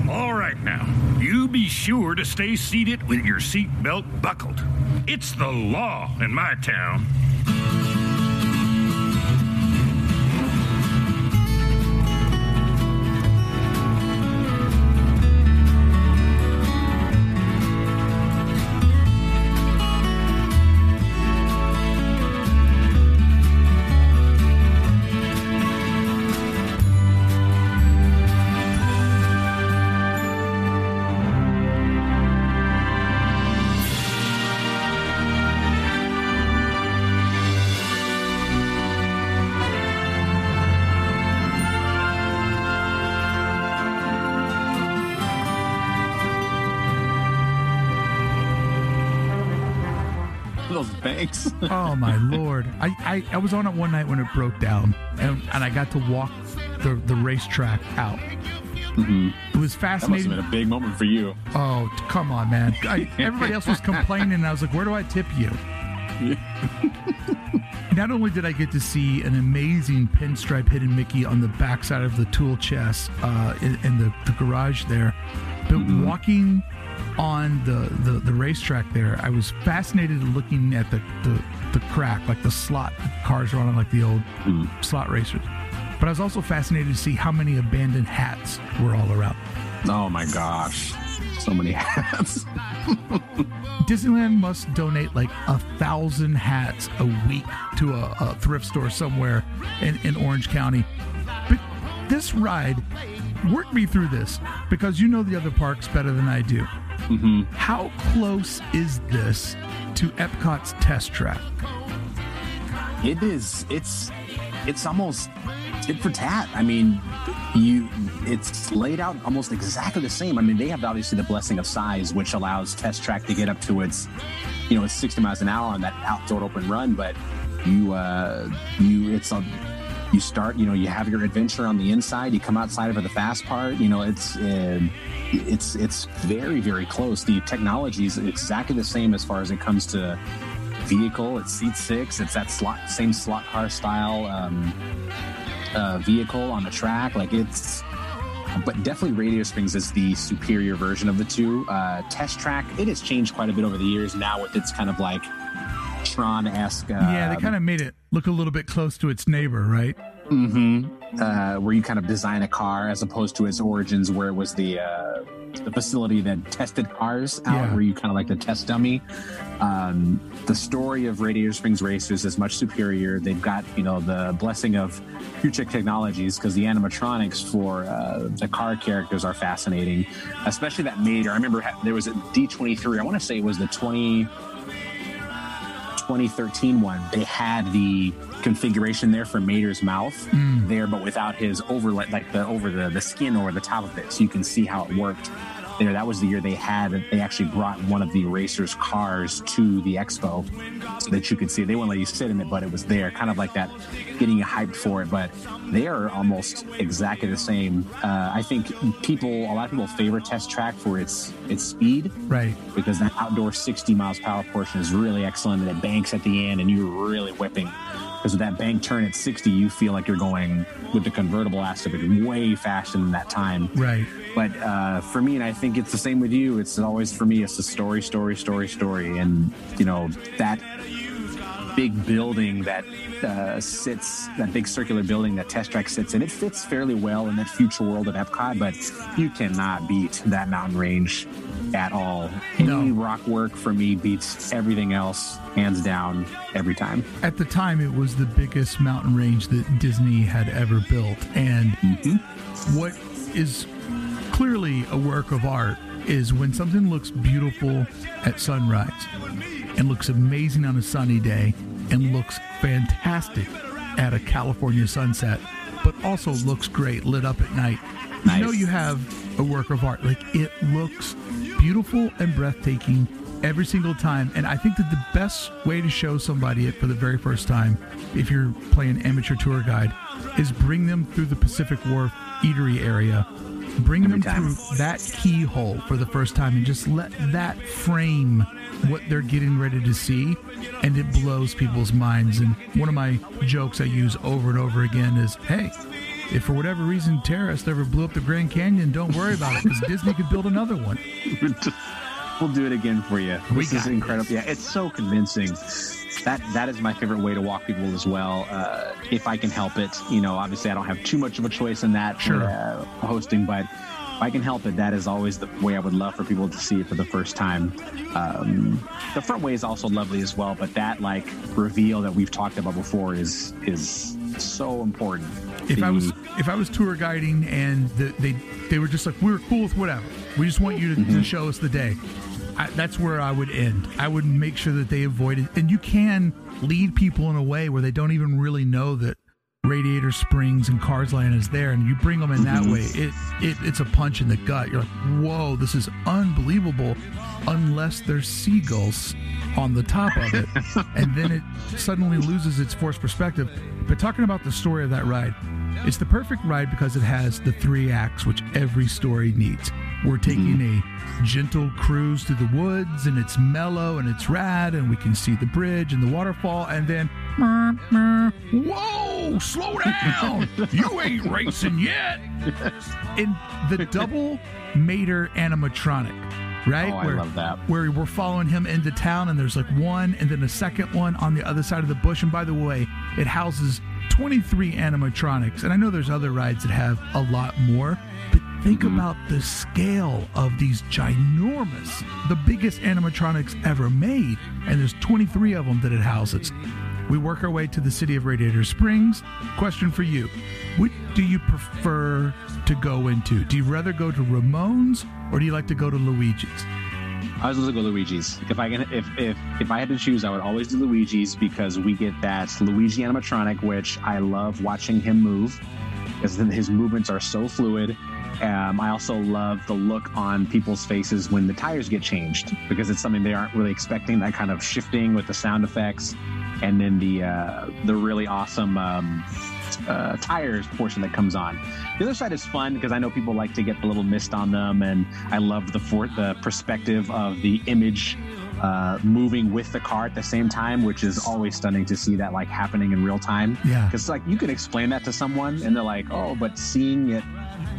[SPEAKER 1] All right now, you be sure to stay seated with your seatbelt buckled. It's the law in my town.
[SPEAKER 3] Oh my [LAUGHS] lord! I, I, I was on it one night when it broke down, and, and I got to walk the the racetrack out. It was
[SPEAKER 6] Mm-hmm. That must have been a big moment for you.
[SPEAKER 3] Oh, come on, man! I, [LAUGHS] everybody else was complaining, and I was like, "Where do I tip you?" [LAUGHS] Not only did I get to see an amazing pinstripe hidden Mickey on the backside of the tool chest uh, in, in the, the garage there, but walking on the, the, the racetrack there, I was fascinated looking at the, the, the crack, like the slot that cars are on, like the old mm-hmm. slot racers. But I was also fascinated to see how many abandoned hats were all around.
[SPEAKER 6] Oh my gosh. So many hats. [LAUGHS]
[SPEAKER 3] Disneyland must donate like a thousand hats a week to a, a thrift store somewhere in, in Orange County. But this ride, work me through this because you know the other parks better than I do. How close is this to Epcot's test track?
[SPEAKER 6] It is. It's. It's almost tit for tat. I mean, you. It's laid out almost exactly the same. I mean, they have obviously the blessing of size, which allows Test Track to get up to its, you know, it's 60 miles an hour on that outdoor open run. But you, uh, you, it's a. You start, you know, you have your adventure on the inside. You come outside for the fast part. You know, it's uh, it's it's very very close. The technology is exactly the same as far as it comes to vehicle. It's seat six. It's that slot, same slot car style um, uh, vehicle on the track. Like it's, but definitely Radio Springs is the superior version of the two. Uh, test track, it has changed quite a bit over the years now with its kind of like Tron esque. Uh,
[SPEAKER 3] yeah, they kind of made it look a little bit close to its neighbor, right?
[SPEAKER 6] Mm-hmm. Uh, where you kind of design a car as opposed to its origins, where it was the uh, the facility that tested cars out,
[SPEAKER 3] Yeah.
[SPEAKER 6] where you kind of like the test dummy. Um, the story of Radiator Springs Racers is much superior. They've got you know the blessing of future technologies because the animatronics for uh, the car characters are fascinating, especially that Mater. I remember there was a D twenty three. I want to say it was the twenty. 2013 one, they had the configuration there for Mater's mouth hmm. there, but without his overlay, like the over the, the skin over the top of it, so you can see how it worked there. That was the year they had they actually brought one of the racers' cars to the expo so that you could see. They wouldn't let you sit in it, but it was there, kind of like that, getting you hyped for it. But they are almost exactly the same. Uh, I think people, a lot of people favor Test Track for its its speed
[SPEAKER 3] Right.
[SPEAKER 6] because that outdoor 60 miles per hour portion is really excellent and it banks at the end and you're really whipping because with that bank turn at 60 you feel like you're going with the convertible aspect way faster than that time
[SPEAKER 3] Right.
[SPEAKER 6] but uh, for me and i think it's the same with you it's always for me it's a story story story story and you know that big building that uh, sits, that big circular building that Test Track sits in. It fits fairly well in that future world of Epcot, but you cannot beat that mountain range at all.
[SPEAKER 3] No.
[SPEAKER 6] Any rock work for me beats everything else, hands down, every time.
[SPEAKER 3] At the time, it was the biggest mountain range that Disney had ever built. And what is clearly a work of art is when something looks beautiful at sunrise and looks amazing on a sunny day and looks fantastic at a California sunset, but also looks great lit up at night. You know you have a work of art. Like it looks beautiful and breathtaking every single time. And I think that the best way to show somebody it for the very first time, if you're playing amateur tour guide, is bring them through the Pacific Wharf eatery area. Bring
[SPEAKER 6] Every
[SPEAKER 3] them
[SPEAKER 6] time.
[SPEAKER 3] through that keyhole for the first time and just let that frame what they're getting ready to see and it blows people's minds and one of my jokes i use over and over again is hey if for whatever reason terrorists ever blew up the grand canyon don't worry about it because disney could build another one [LAUGHS]
[SPEAKER 6] we'll do it again for you.
[SPEAKER 3] We
[SPEAKER 6] This is incredible. Yeah, it's so convincing. That that is my favorite way to walk people as well. Uh, if I can help it, you know, obviously I don't have too much of a choice in that
[SPEAKER 3] Sure.
[SPEAKER 6] uh, hosting, but if I can help it, that is always the way I would love for people to see it for the first time. Um, the front way is also lovely as well, but that like reveal that we've talked about before is is so important.
[SPEAKER 3] if i was if i was tour guiding and the, they they were just like we were cool with whatever we just want you to, to show us the day I, that's where i would end. I would make sure that they avoid it. and you can lead people in a way where they don't even really know that radiator springs and cars land is there and you bring them in that mm-hmm. way it, it it's a punch in the gut. You're like whoa this is unbelievable unless there's seagulls on the top of it [LAUGHS] and then it suddenly loses its forced perspective. But talking about the story of that ride it's the perfect ride because it has the three acts which every story needs. We're taking mm-hmm. a gentle cruise through the woods and it's mellow and it's rad and we can see the bridge and the waterfall and then whoa slow down. [LAUGHS] You ain't racing yet. In the double mater animatronic right?
[SPEAKER 6] Oh, I love that.
[SPEAKER 3] where we're following him into town and there's like one and then a second one on the other side of the bush. And by the way it houses 23 animatronics and i know there's other rides that have a lot more but think mm-hmm. about the scale of these ginormous the biggest animatronics ever made and there's 23 of them that it houses we work our way to the city of Radiator Springs. Question for you. What do you prefer to go into? Do you rather go to Ramone's or do you like to go to Luigi's?
[SPEAKER 6] I was to go Luigi's. If I can, if if if I had to choose, I would always do Luigi's because we get that Luigi animatronic, which I love watching him move, because his movements are so fluid. Um, I also love the look on people's faces when the tires get changed because it's something they aren't really expecting. That kind of shifting with the sound effects, and then the uh, the really awesome um, uh, tires portion that comes on. The other side is fun because I know people like to get the little mist on them, and I love the for- the perspective of the image uh, moving with the car at the same time, which is always stunning to see that like happening in real time.
[SPEAKER 3] Yeah.
[SPEAKER 6] because like you can explain that to someone, and they're like, "Oh," but seeing it.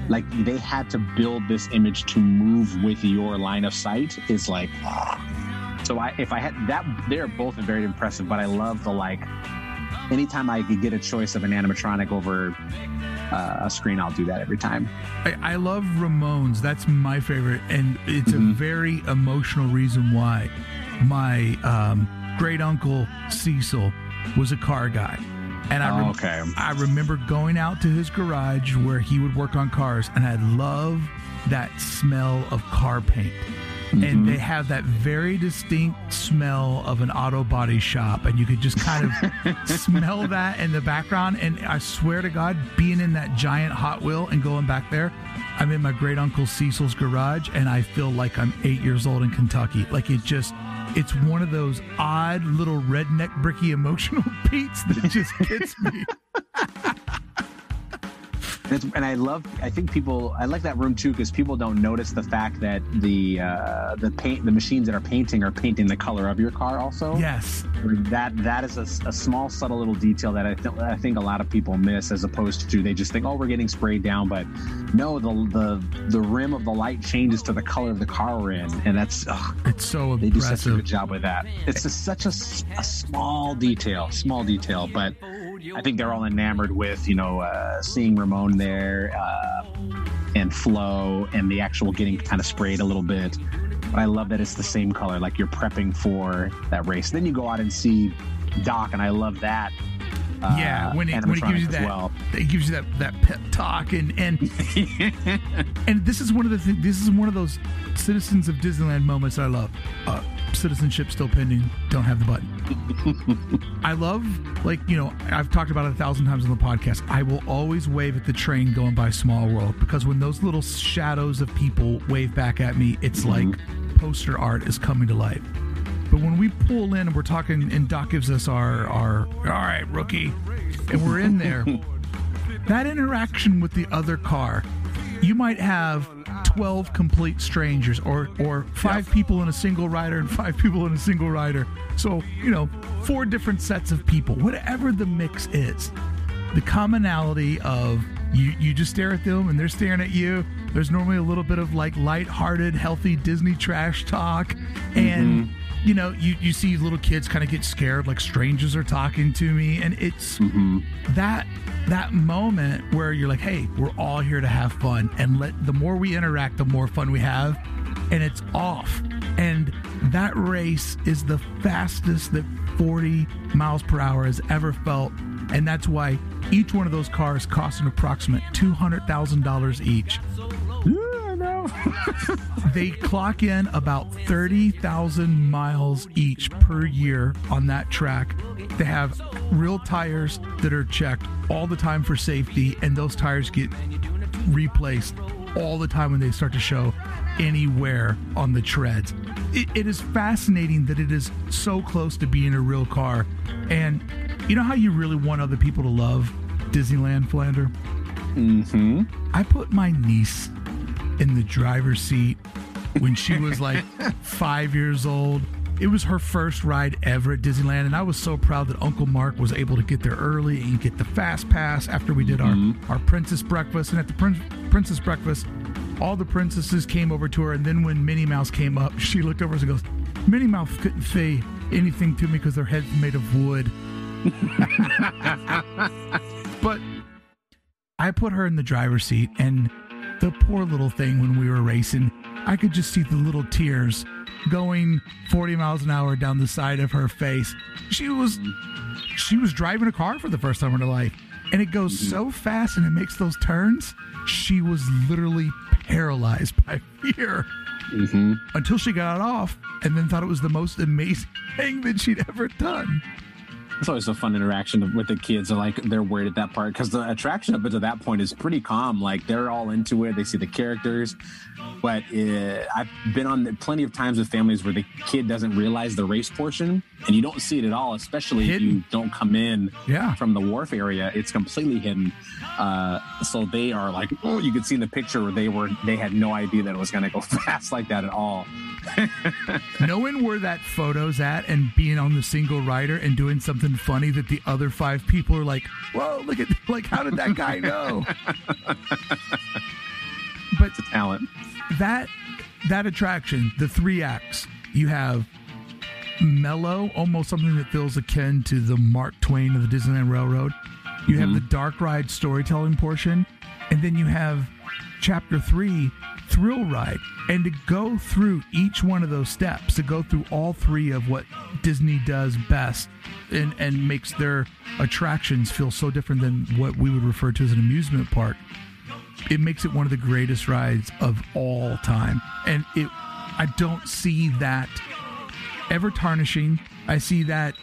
[SPEAKER 6] Like they had to build this image to move with your line of sight is like, so I if I had that, they're both very impressive. But I love the like anytime I could get a choice of an animatronic over uh, a screen, I'll do that every time.
[SPEAKER 3] I, I love Ramone's. That's my favorite, and it's a very emotional reason why. My um, great uncle Cecil was a car guy, and I oh, rem-
[SPEAKER 6] okay.
[SPEAKER 3] I remember going out to his garage where he would work on cars, and I love that smell of car paint. And mm-hmm. they have that very distinct smell of an auto body shop, and you could just kind of [LAUGHS] smell that in the background. And I swear to God, being in that giant Hot Wheel and going back there, I'm in my great uncle Cecil's garage, and I feel like I'm eight years old in Kentucky. Like it just, it's one of those odd little redneck Brickey emotional [LAUGHS] beats that just gets me. [LAUGHS]
[SPEAKER 6] And, I love. I think people. I like that room too because people don't notice the fact that the uh, the paint, the machines that are painting are painting the color of your car. Also,
[SPEAKER 3] Yes.
[SPEAKER 6] that that is a, a small, subtle little detail that I, th- I think a lot of people miss, as opposed to they just think, oh, we're getting sprayed down, but no, the the the rim of the light changes to the color of the car we're in, and that's ugh,
[SPEAKER 3] It's so
[SPEAKER 6] they do such a good job with that. It's just such a, a small detail, small detail, but I think they're all enamored with you know uh, seeing Ramone there uh, and Flo and the actual getting kind of sprayed a little bit. But I love that it's the same color, like you're prepping for that race. Then you go out and see Doc, and I love that. Uh,
[SPEAKER 3] yeah, when it when it gives you that,
[SPEAKER 6] well.
[SPEAKER 3] it gives you that that pep talk, and and [LAUGHS] and this is one of the th- this is one of those citizens of Disneyland moments I love. Uh, citizenship still pending. Don't have the button. [LAUGHS] I love like you know I've talked about it a thousand times on the podcast. I will always wave at the train going by Small World because when those little shadows of people wave back at me, it's like poster art is coming to life. But when we pull in and we're talking, and Doc gives us our our all right rookie, and we're in there, [LAUGHS] that interaction with the other car, you might have twelve complete strangers, or or five people in a single rider and five people in a single rider. So you know, four different sets of people, whatever the mix is. The commonality of you you just stare at them and they're staring at you. There's normally a little bit of like light-hearted, healthy Disney trash talk, and mm-hmm. You know, you, you see little kids kind of get scared, like strangers are talking to me, and it's mm-hmm. that that moment where you're like, hey, we're all here to have fun, and let the more we interact, the more fun we have, and it's off. And that race is the fastest that 40 miles per hour has ever felt, and that's why each one of those cars costs an approximate two hundred thousand dollars each [LAUGHS] they clock in about 30,000 miles each per year on that track. They have real tires that are checked all the time for safety, and those tires get replaced all the time when they start to show anywhere on the treads. It, it is fascinating that it is so close to being a real car. And you know how you really want other people to love Disneyland, Philander?
[SPEAKER 6] Mm-hmm.
[SPEAKER 3] I put my niece in the driver's seat when she was [LAUGHS] like five years old. It was her first ride ever at Disneyland, and I was so proud that Uncle Mark was able to get there early and get the fast pass after we did our, mm-hmm. our princess breakfast. And at the prin- princess breakfast, all the princesses came over to her, and then when Minnie Mouse came up, [LAUGHS] she looked over and goes, Minnie Mouse couldn't say anything to me because their head's made of wood. [LAUGHS] but I put her in the driver's seat, and the poor little thing, when we were racing, I could just see the little tears going 40 miles an hour down the side of her face. She was she was driving a car for the first time in her life, and it goes so fast and it makes those turns. She was literally paralyzed [LAUGHS] by fear
[SPEAKER 6] Mm-hmm.
[SPEAKER 3] until she got off, and then thought it was the most amazing thing that she'd ever done.
[SPEAKER 6] It's always a fun interaction with the kids. They're like they're worried at that part because the attraction up to that point is pretty calm. Like they're all into it. They see the characters, but uh, I've been on plenty of times with families where the kid doesn't realize the race portion, and you don't see it at all. Especially if you don't come in
[SPEAKER 3] Yeah.
[SPEAKER 6] from the wharf area, it's completely hidden. Uh, so they are like, oh, you could see in the picture where they were they had no idea that it was going to go [LAUGHS] fast like that at all. [LAUGHS]
[SPEAKER 3] knowing where that photo's at and being on the single rider and doing something funny that the other five people are like, whoa, look at [LAUGHS] like how did that guy know? [LAUGHS] but
[SPEAKER 6] It's a talent.
[SPEAKER 3] that that attraction, the three acts, you have mellow, almost something that feels akin to the Mark Twain of the Disneyland Railroad. You have mm-hmm. the dark ride storytelling portion, and then you have chapter three, thrill ride. And to go through each one of those steps, to go through all three of what Disney does best and, and makes their attractions feel so different than what we would refer to as an amusement park it makes it one of the greatest rides of all time and it i don't see that ever tarnishing i see that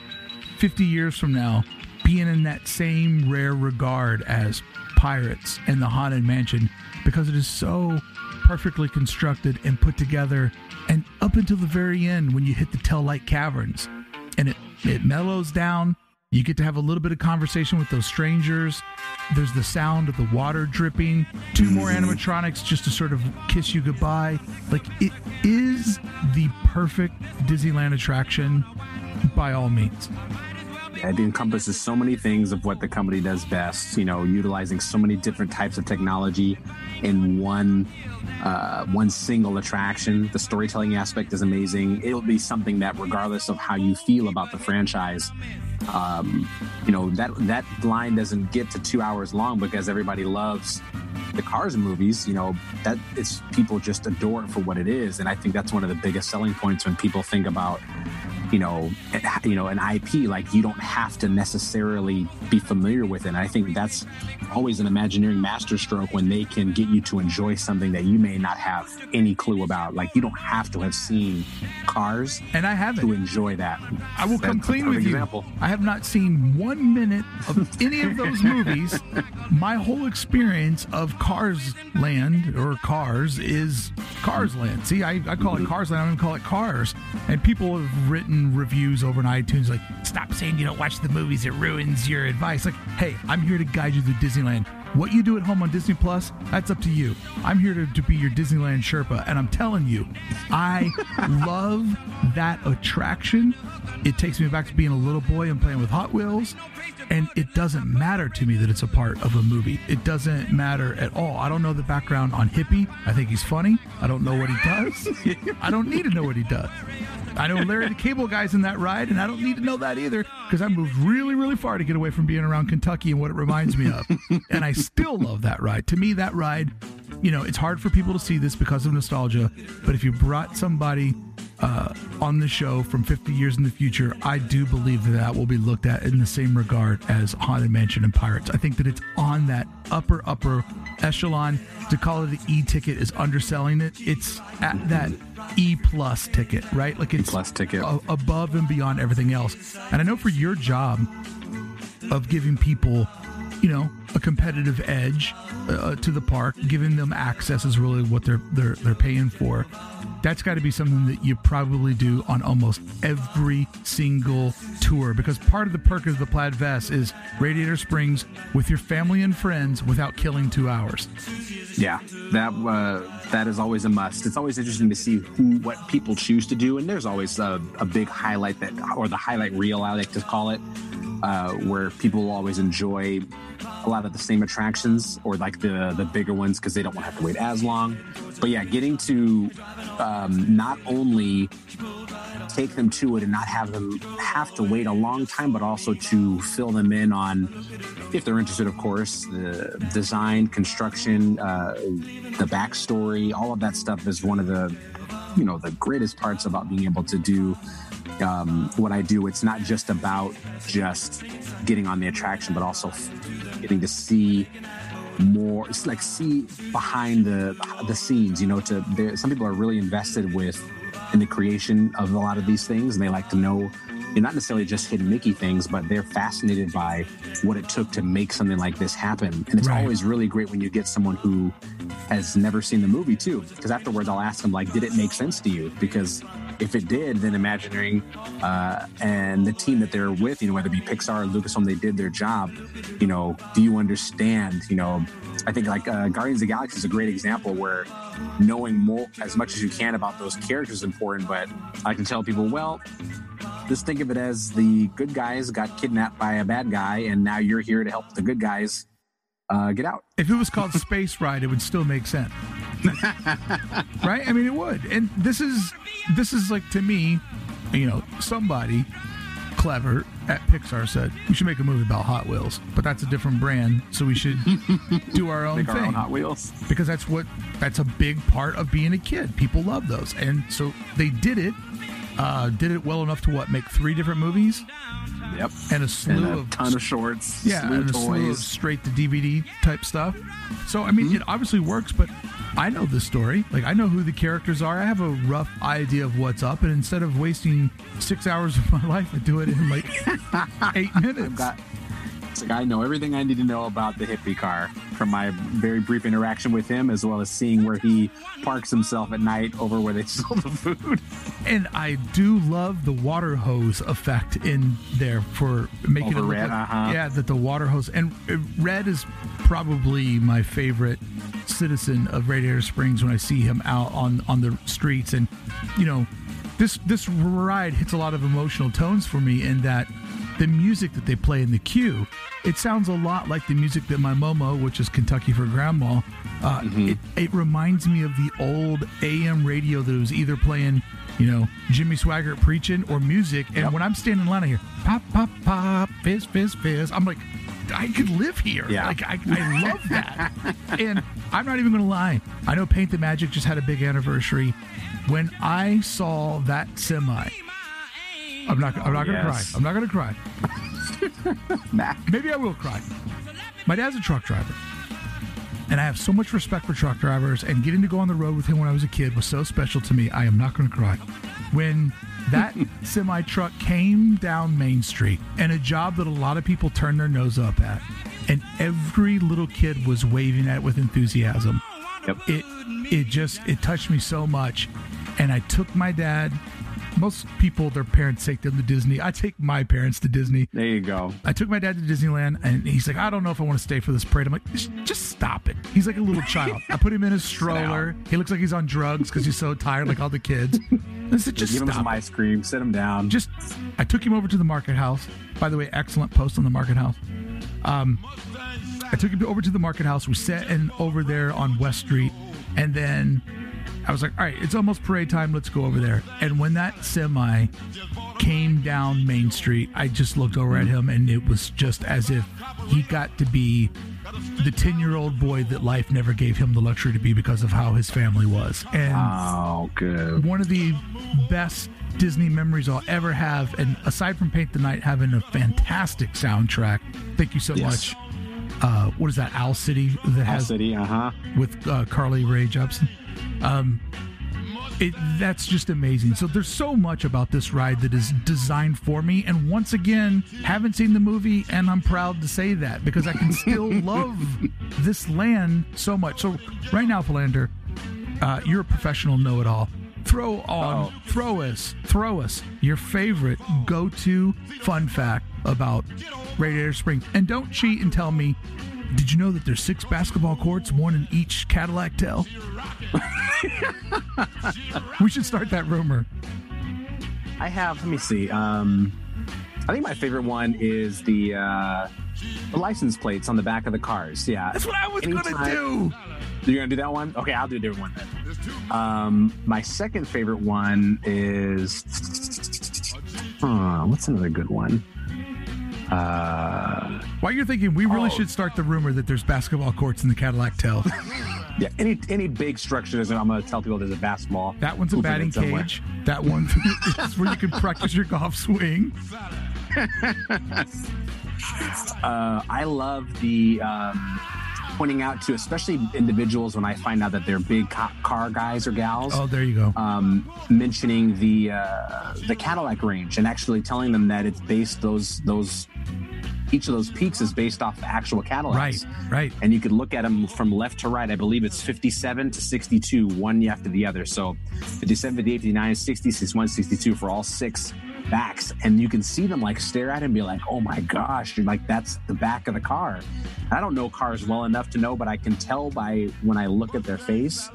[SPEAKER 3] 50 years from now being in that same rare regard as pirates and the haunted mansion because it is so perfectly constructed and put together and up until the very end when you hit the Taillight Caverns and it it mellows down You get to have a little bit of conversation with those strangers. There's the sound of the water dripping. Two more mm-hmm. animatronics just to sort of kiss you goodbye. Like it is the perfect Disneyland attraction by all means.
[SPEAKER 6] It encompasses so many things of what the company does best. You know, utilizing so many different types of technology in one uh, one single attraction. The storytelling aspect is amazing. It'll be something that, regardless of how you feel about the franchise, um, you know that that line doesn't get to two hours long because everybody loves the Cars movies. You know that it's people just adore it for what it is, and I think that's one of the biggest selling points when people think about you know, you know, an IP. Like you don't have to necessarily be familiar with it. And I think that's always an Imagineering masterstroke when they can get you to enjoy something that you may not have any clue about. Like you don't have to have seen Cars,
[SPEAKER 3] and I haven't
[SPEAKER 6] to enjoy that.
[SPEAKER 3] I will come
[SPEAKER 6] That's a
[SPEAKER 3] clean with
[SPEAKER 6] perfect
[SPEAKER 3] you. I have not seen one minute of any of those [LAUGHS] movies. My whole experience of Cars Land or Cars is Cars Land. See, I, I call it Cars Land. I don't even call it Cars. And people have written reviews over on iTunes like, stop saying you don't watch the movies. It ruins your advice. Like, hey, I'm here to guide you through Disneyland. What you do at home on Disney Plus, that's up to you. I'm here to, to be your Disneyland Sherpa, and I'm telling you, I [LAUGHS] love that attraction. It takes me back to being a little boy and playing with Hot Wheels, and it doesn't matter to me that it's a part of a movie. It doesn't matter at all. I don't know the background on Hippie. I think he's funny. I don't know what he does. [LAUGHS] I don't need to know what he does. I know Larry the Cable Guy's in that ride, and I don't need to know that either because I moved really, really far to get away from being around Kentucky and what it reminds me of. [LAUGHS] and I still love that ride. To me, that ride, you know, it's hard for people to see this because of nostalgia, but if you brought somebody uh, on the show from 50 years in the future, I do believe that that will be looked at in the same regard as Haunted Mansion and Pirates. I think that it's on that upper, upper echelon. To call it the E ticket is underselling it. It's at that E plus ticket, right? Like it's
[SPEAKER 6] plus ticket.
[SPEAKER 3] a- above and beyond everything else. And I know for your job of giving people, you know, a competitive edge uh, to the park, giving them access is really what they're they're they're paying for. That's got to be something that you probably do on almost every single tour because part of the perk of the plaid vest is Radiator Springs with your family and friends without killing two hours.
[SPEAKER 6] Yeah, that uh, that is always a must. It's always interesting to see who what people choose to do, and there's always a, a big highlight that, or the highlight reel, I like to call it, uh, where people will always enjoy a lot of the same attractions or like the the bigger ones because they don't want to have to wait as long. But yeah, getting to um, not only take them to it and not have them have to wait a long time, but also to fill them in on, if they're interested, of course, the design, construction, uh, the backstory, all of that stuff is one of the, you know, the greatest parts about being able to do um, what I do. It's not just about just getting on the attraction, but also getting to see more it's like see behind the the scenes you know to there some people are really invested with in the creation of a lot of these things and they like to know you're not necessarily just hidden mickey things but they're fascinated by what it took to make something like this happen and it's
[SPEAKER 3] Right.
[SPEAKER 6] always really great when you get someone who has never seen the movie too because afterwards i'll ask them like did it make sense to you because if it did, then Imagineering uh, and the team that they're with, you know, whether it be Pixar or Lucasfilm, they did their job. You know, do you understand? You know, I think like uh, Guardians of the Galaxy is a great example where knowing more as much as you can about those characters is important. But I can tell people, well, just think of it as the good guys got kidnapped by a bad guy, and now you're here to help the good guys uh, get out.
[SPEAKER 3] If it was called Space Ride, it would still make sense. [LAUGHS] right? I mean, it would. And this is this is like to me, you know, somebody clever at Pixar said we should make a movie about Hot Wheels, but that's a different brand, so we should do our own
[SPEAKER 6] Make
[SPEAKER 3] thing
[SPEAKER 6] our own Hot Wheels.
[SPEAKER 3] because that's what that's a big part of being a kid. People love those, and so they did it. Uh, did it well enough to what make three different movies
[SPEAKER 6] Yep.
[SPEAKER 3] and a slew
[SPEAKER 6] And a
[SPEAKER 3] of
[SPEAKER 6] ton of shorts.
[SPEAKER 3] yeah, and a slew of straight to DVD type stuff. So I mean, it obviously works, but I know the story. Like I know who the characters are. I have a rough idea of what's up, and instead of wasting six hours of my life, I do it in like [LAUGHS] eight minutes.
[SPEAKER 6] got It's like I know everything I need to know about the hippie car from my very brief interaction with him, as well as seeing where he parks himself at night over where they [LAUGHS] sell the food.
[SPEAKER 3] And I do love the water hose effect in there for making
[SPEAKER 6] Over
[SPEAKER 3] it look
[SPEAKER 6] red,
[SPEAKER 3] like,
[SPEAKER 6] uh-huh.
[SPEAKER 3] yeah, that the water hose and uh, red is probably my favorite citizen of Radiator Springs when I see him out on on the streets. And you know this this ride hits a lot of emotional tones for me in that the music that they play in the queue it sounds a lot like the music that my momo which is kentucky for grandma uh, it, it reminds me of the old am radio that was either playing you know jimmy swaggart preaching or music. And when i'm standing in line i hear pop pop pop fizz fizz fizz. I'm like I could live here.
[SPEAKER 6] Yeah.
[SPEAKER 3] Like I, I love that. [LAUGHS] and I'm not even gonna lie. I know Paint the Magic just had a big anniversary. When I saw that semi, I'm not I'm not gonna
[SPEAKER 6] Yes.
[SPEAKER 3] cry. I'm not gonna cry. [LAUGHS] Maybe I will cry. My dad's a truck driver. And I have so much respect for truck drivers, and getting to go on the road with him when I was a kid was so special to me. I am not going to cry. When that semi truck came down Main Street, and a job that a lot of people turned their nose up at, and every little kid was waving at it with enthusiasm.
[SPEAKER 6] Yep.
[SPEAKER 3] It it just it touched me so much, and I took my dad. Most people, their parents take them to Disney. I take my parents to Disney.
[SPEAKER 6] There you go.
[SPEAKER 3] I took my dad to Disneyland, and he's like, I don't know if I want to stay for this parade. I'm like, just, stop it. He's like a little child. I put him in his [LAUGHS] stroller. He looks like he's on drugs because he's so tired, like all the kids. [LAUGHS] I said, just
[SPEAKER 6] Give him some
[SPEAKER 3] it.
[SPEAKER 6] ice cream, sit him down.
[SPEAKER 3] Just, I took him over to the market house. By the way, excellent post on the market house. Um, I took him over to the market house. We sat in over there on West Street, and then I was like, "All right, it's almost parade time. Let's go over there." And when that semi came down Main Street, I just looked over at him, and it was just as if he got to be the ten-year-old boy that life never gave him the luxury to be because of how his family was. And
[SPEAKER 6] oh, good.
[SPEAKER 3] one of the best Disney memories I'll ever have. And aside from Paint the Night having a fantastic soundtrack, thank you so
[SPEAKER 6] Yes.
[SPEAKER 3] much. Uh, what is that? Owl City that
[SPEAKER 6] Owl
[SPEAKER 3] has
[SPEAKER 6] City, uh huh.
[SPEAKER 3] with uh, Carly Rae Jepsen. Um, it that's just amazing. So there's so much about this ride that is designed for me. And once again, haven't seen the movie, and I'm proud to say that because I can still [LAUGHS] love this land so much. So right now, Philander, uh, you're a professional know-it-all. Throw on,
[SPEAKER 6] Oh.
[SPEAKER 3] throw us, throw us your favorite go-to fun fact about Radiator Springs, and don't cheat and tell me. Did you know that there's six basketball courts, one in each Cadillac tail? [LAUGHS] we should start that rumor.
[SPEAKER 6] I have. Let me see. Um, I think my favorite one is the uh, the license plates on the back of the cars. Yeah,
[SPEAKER 3] That's what I was gonna do.
[SPEAKER 6] You're gonna do that one? Okay, I'll do a different one then. Um, my second favorite one is. Huh, what's another good one? Uh,
[SPEAKER 3] While you're thinking, we really
[SPEAKER 6] Oh.
[SPEAKER 3] should start the rumor that there's basketball courts in the Cadillac tail. [LAUGHS]
[SPEAKER 6] yeah, any any big structures, I'm gonna tell people there's a basketball.
[SPEAKER 3] That one's a
[SPEAKER 6] hoop in it
[SPEAKER 3] batting cage. That one [LAUGHS] is where you can practice your golf swing. [LAUGHS]
[SPEAKER 6] Uh, I love the um, pointing out to especially individuals when I find out that they're big car guys or gals.
[SPEAKER 3] Oh, there you go.
[SPEAKER 6] um, mentioning the uh, the Cadillac range and actually telling them that it's based those those each of those peaks is based off actual Cadillacs.
[SPEAKER 3] Right, right.
[SPEAKER 6] And you could look at them from left to right. I believe it's 57 to 62, one after the other. So 57, 58, 59, 60, 61, 62 for all six backs. And you can see them like stare at and be like, oh my gosh, you're like, that's the back of the car. I don't know cars well enough to know, but I can tell by when I look at their face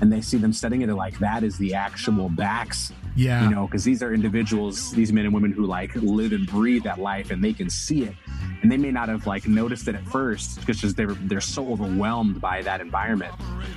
[SPEAKER 6] and they see them studying it, they're like, that is the actual backs
[SPEAKER 3] Yeah.
[SPEAKER 6] you know because these are individuals these men and women who like live and breathe that life and they can see it and they may not have like noticed it at first because they're they're so overwhelmed by that environment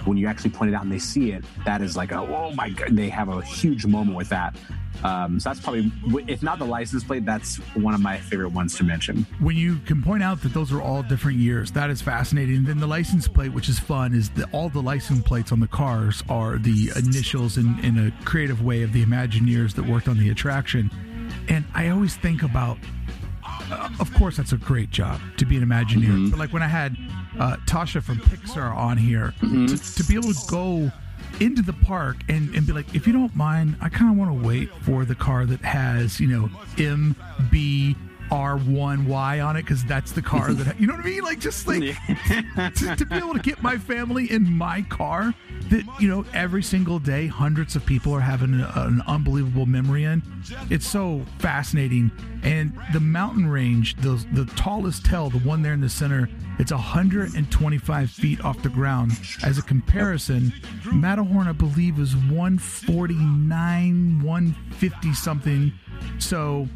[SPEAKER 6] when you actually point it out and they see it that is like a oh my god they have a huge moment with that um, so that's probably if not the license plate that's one of my favorite ones to mention
[SPEAKER 3] when you can point out that those are all different years, that is fascinating. Then the license plate, which is fun, is that all the license plates on the cars are the initials in, in a creative way of the Imagineers that worked on the attraction. And I always think about, Uh, of course, that's a great job to be an Imagineer. Mm-hmm. But like when I had uh, Tasha from Pixar on here, mm-hmm. to, to be able to go into the park and, and be like, if you don't mind, I kind of want to wait for the car that has, you know, M, B, R1Y on it because that's the car that you know what I mean. Like just like to, to be able to get my family in my car that you know every single day hundreds of people are having a, an unbelievable memory in. It's so fascinating. And the mountain range, the the tallest tell, the one there in the center, it's 125 feet off the ground. As a comparison, Matterhorn, I believe, is 149, 150 something. So,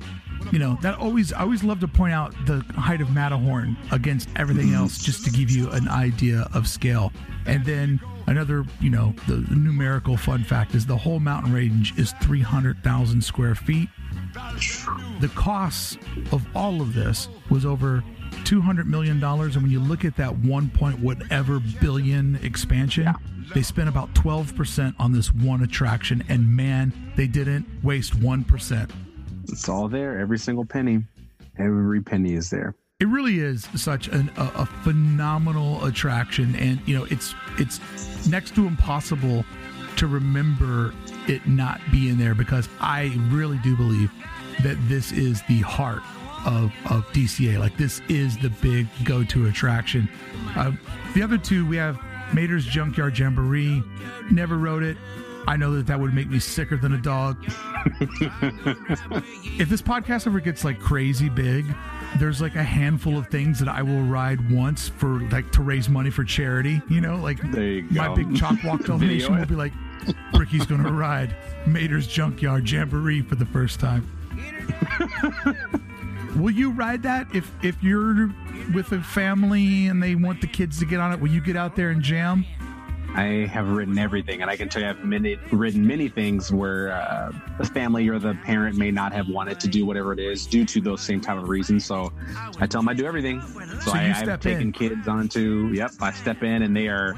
[SPEAKER 3] you know, that always, I always love to point out the height of Matterhorn against everything else just to give you an idea of scale. And then another, you know, the numerical fun fact is the whole mountain range is 300,000 square feet. The cost of all of this was over $200 million. And when you look at that one point whatever billion expansion, they spent about 12% on this one attraction. And man, they didn't waste 1%.
[SPEAKER 6] It's all there. Every single penny. Every penny is there.
[SPEAKER 3] It really is such an, a, a phenomenal attraction, and you know it's it's next to impossible to remember it not being there because I really do believe that this is the heart of, of DCA. Like this is the big go-to attraction. Uh, the other two we have Mater's Junkyard Jamboree. Never rode it. I know that that would make me sicker than a dog. [LAUGHS] if this podcast ever gets like crazy big, there's like a handful of things that I will ride once for like to raise money for charity. You know, like
[SPEAKER 6] you
[SPEAKER 3] my big chalk walk [LAUGHS] donation will be like, Ricky's gonna ride Mater's Junkyard Jamboree for the first time. [LAUGHS] will you ride that if if you're with a family and they want the kids to get on it? Will you get out there and jam?
[SPEAKER 6] I have written everything, and I can tell you I've many, written many things where uh, the family or the parent may not have wanted to do whatever it is due to those same type of reasons. So I tell them I do everything. So,
[SPEAKER 3] So
[SPEAKER 6] I,
[SPEAKER 3] step
[SPEAKER 6] taken kids onto, yep, I step in, and they are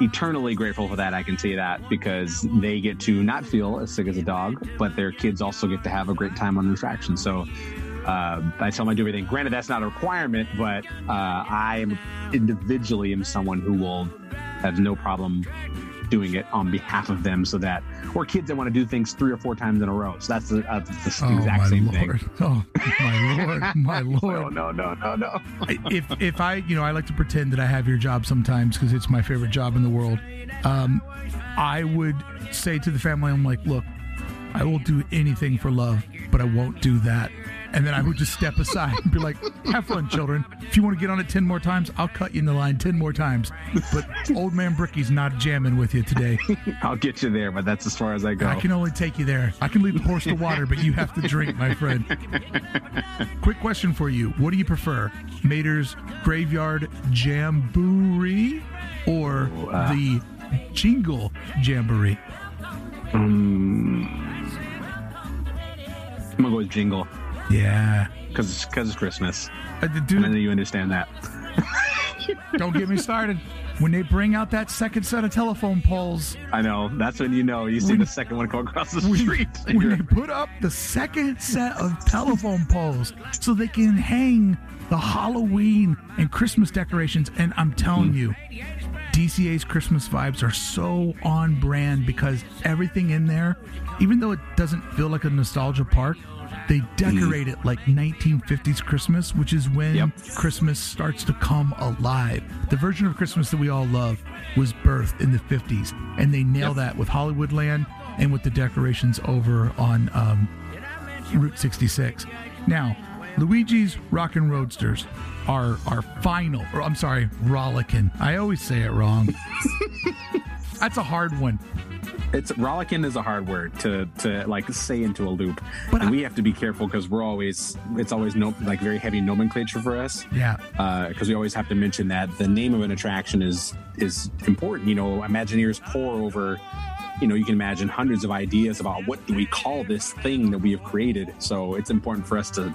[SPEAKER 6] eternally grateful for that. I can tell you that because they get to not feel as sick as a dog, but their kids also get to have a great time on the attraction. So uh, I tell them I do everything. Granted, that's not a requirement, but uh, I individually am someone who will have no problem doing it on behalf of them, so that or kids that want to do things three or four times in a row. So that's the, uh, the exact
[SPEAKER 3] my
[SPEAKER 6] same
[SPEAKER 3] lord!
[SPEAKER 6] thing. [LAUGHS]
[SPEAKER 3] Oh my lord! My [LAUGHS] lord!
[SPEAKER 6] no, no, no, no.
[SPEAKER 3] if if I you know I like to pretend that I have your job sometimes because it's my favorite job in the world. Um, I would say to the family, I'm like, look, I will do anything for love, but I won't do that. And then I would just step aside and be like, have fun, children. If you want to get on it 10 more times, I'll cut you in the line 10 more times. But old man Brickey's not jamming with you today.
[SPEAKER 6] I'll get you there, but that's as far as I go.
[SPEAKER 3] I can only take you there. I can lead the horse to water, but you have to drink, my friend. Quick question for you. What do you prefer? Mater's Graveyard Jamboree or
[SPEAKER 6] uh,
[SPEAKER 3] the Jingle Jamboree?
[SPEAKER 6] Um, I'm gonna go with Jingle
[SPEAKER 3] Yeah.
[SPEAKER 6] because because it's Christmas,
[SPEAKER 3] Uh,
[SPEAKER 6] and I know
[SPEAKER 3] dude,
[SPEAKER 6] you understand that. [LAUGHS]
[SPEAKER 3] don't get me started. When they bring out that second set of telephone poles,
[SPEAKER 6] I know. That's when you know you see
[SPEAKER 3] When-
[SPEAKER 6] the second one go across the
[SPEAKER 3] when,
[SPEAKER 6] street. [LAUGHS]
[SPEAKER 3] when they put up the second set of telephone poles so they can hang the Halloween and Christmas decorations. And I'm telling you, DCA's Christmas vibes are so on brand because everything in there, even though it doesn't feel like a nostalgia park, they decorate it like 1950s Christmas, which is when
[SPEAKER 6] Yep.
[SPEAKER 3] Christmas starts to come alive. The version of Christmas that we all love was birthed in the 50s, and they nail that with Hollywoodland and with the decorations over on um, Route 66. Now, Luigi's Rockin' Roadsters are our final, or I'm sorry, Rollickin'. I always say it wrong. [LAUGHS] That's a hard one.
[SPEAKER 6] It's rollicking is a hard word to to like say into a loop,
[SPEAKER 3] But
[SPEAKER 6] and
[SPEAKER 3] I-
[SPEAKER 6] we have to be careful because we're always it's always no like very heavy nomenclature for us.
[SPEAKER 3] Yeah.
[SPEAKER 6] Uh, because we always have to mention that the name of an attraction is is important. You know, Imagineers pour over. You know, you can imagine hundreds of ideas about what do we call this thing that we have created. So it's important for us to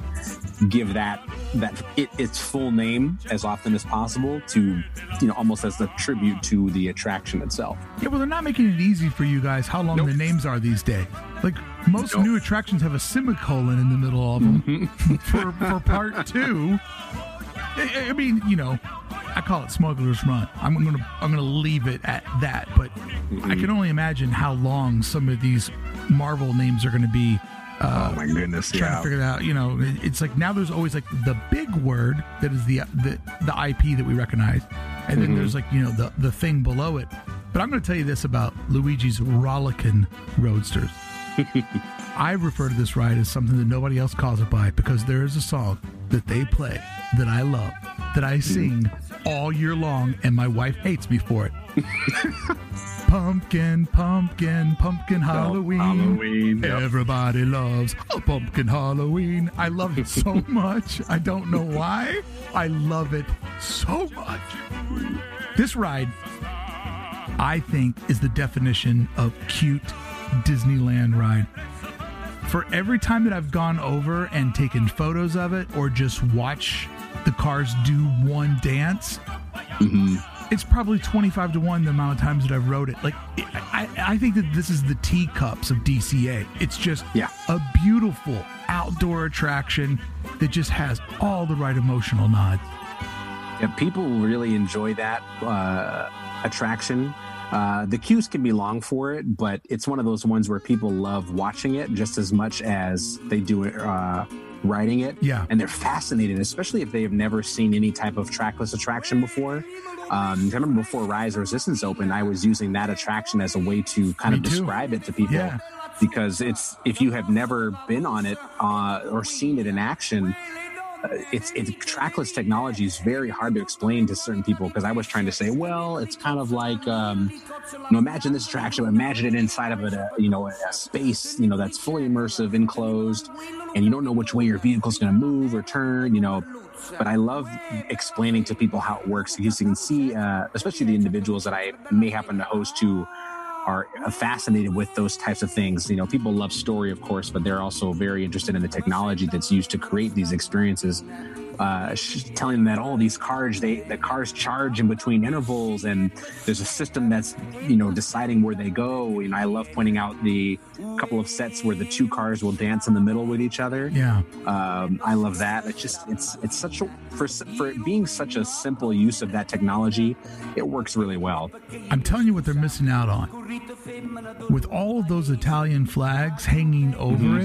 [SPEAKER 6] give that that it, its full name as often as possible to you know almost as a tribute to the attraction itself.
[SPEAKER 3] Yeah, well, they're not making it easy for you guys how long
[SPEAKER 6] Nope.
[SPEAKER 3] the names are these days. Like, most
[SPEAKER 6] Nope.
[SPEAKER 3] new attractions have a semicolon in the middle of them mm-hmm. [LAUGHS] for, for part two. I, I mean, you know, I call it Smuggler's Run. I'm gonna I'm gonna leave it at that. But I can only imagine how long some of these Marvel names are gonna be Uh,
[SPEAKER 6] oh my goodness!
[SPEAKER 3] trying
[SPEAKER 6] Yeah.
[SPEAKER 3] to figure it out. You know, it's like now there's always like the big word that is the the, the IP that we recognize, and then there's like you know the the thing below it. But I'm going to tell you this about Luigi's Rollickin' Roadsters. I refer to this ride as something that nobody else calls it by because there is a song that they play that I love, that I sing all year long, and my wife hates me for it. [LAUGHS] pumpkin, pumpkin, pumpkin oh, Halloween.
[SPEAKER 6] Halloween, yep.
[SPEAKER 3] Everybody loves a pumpkin Halloween. I love it so [LAUGHS] much. I don't know why. I love it so much. This ride, I think, is the definition of cute Disneyland ride. For every time that I've gone over and taken photos of it or just watch the cars do one dance, it's probably 25 to 1 the amount of times that I've rode it. Like, it, I, I think that this is the teacups of DCA. It's just
[SPEAKER 6] Yeah.
[SPEAKER 3] a beautiful outdoor attraction that just has all the right emotional nods.
[SPEAKER 6] Yeah, people really enjoy that uh, attraction. Uh, the queues can be long for it, but it's one of those ones where people love watching it just as much as they do it uh, riding it.
[SPEAKER 3] Yeah.
[SPEAKER 6] and they're fascinated, especially if they have never seen any type of trackless attraction before. Um, I remember before Rise Resistance opened, I was using that attraction as a way to kind of describe it to people.
[SPEAKER 3] Yeah.
[SPEAKER 6] Because it's if you have never been on it uh, or seen it in action, it's it's trackless technology is very hard to explain to certain people because I was trying to say, well, it's kind of like um, you know, imagine this attraction, imagine it inside of a you know a, space you know that's fully immersive, enclosed, and you don't know which way your vehicle's going to move or turn, you know. But I love explaining to people how it works because you can see, uh, especially the individuals that I may happen to host who are fascinated with those types of things. You know, people love story, of course, but they're also very interested in the technology that's used to create these experiences. Uh, telling them that all these cars, they the cars charge in between intervals, and there's a system that's you know deciding where they go. And I love pointing out the couple of sets where the two cars will dance in the middle with each other.
[SPEAKER 3] Yeah.
[SPEAKER 6] Um, I love that. It's just it's it's such a for for it being such a simple use of that technology, it works really well.
[SPEAKER 3] I'm telling you what they're missing out on. With all of those Italian flags hanging over
[SPEAKER 6] Mm-hmm.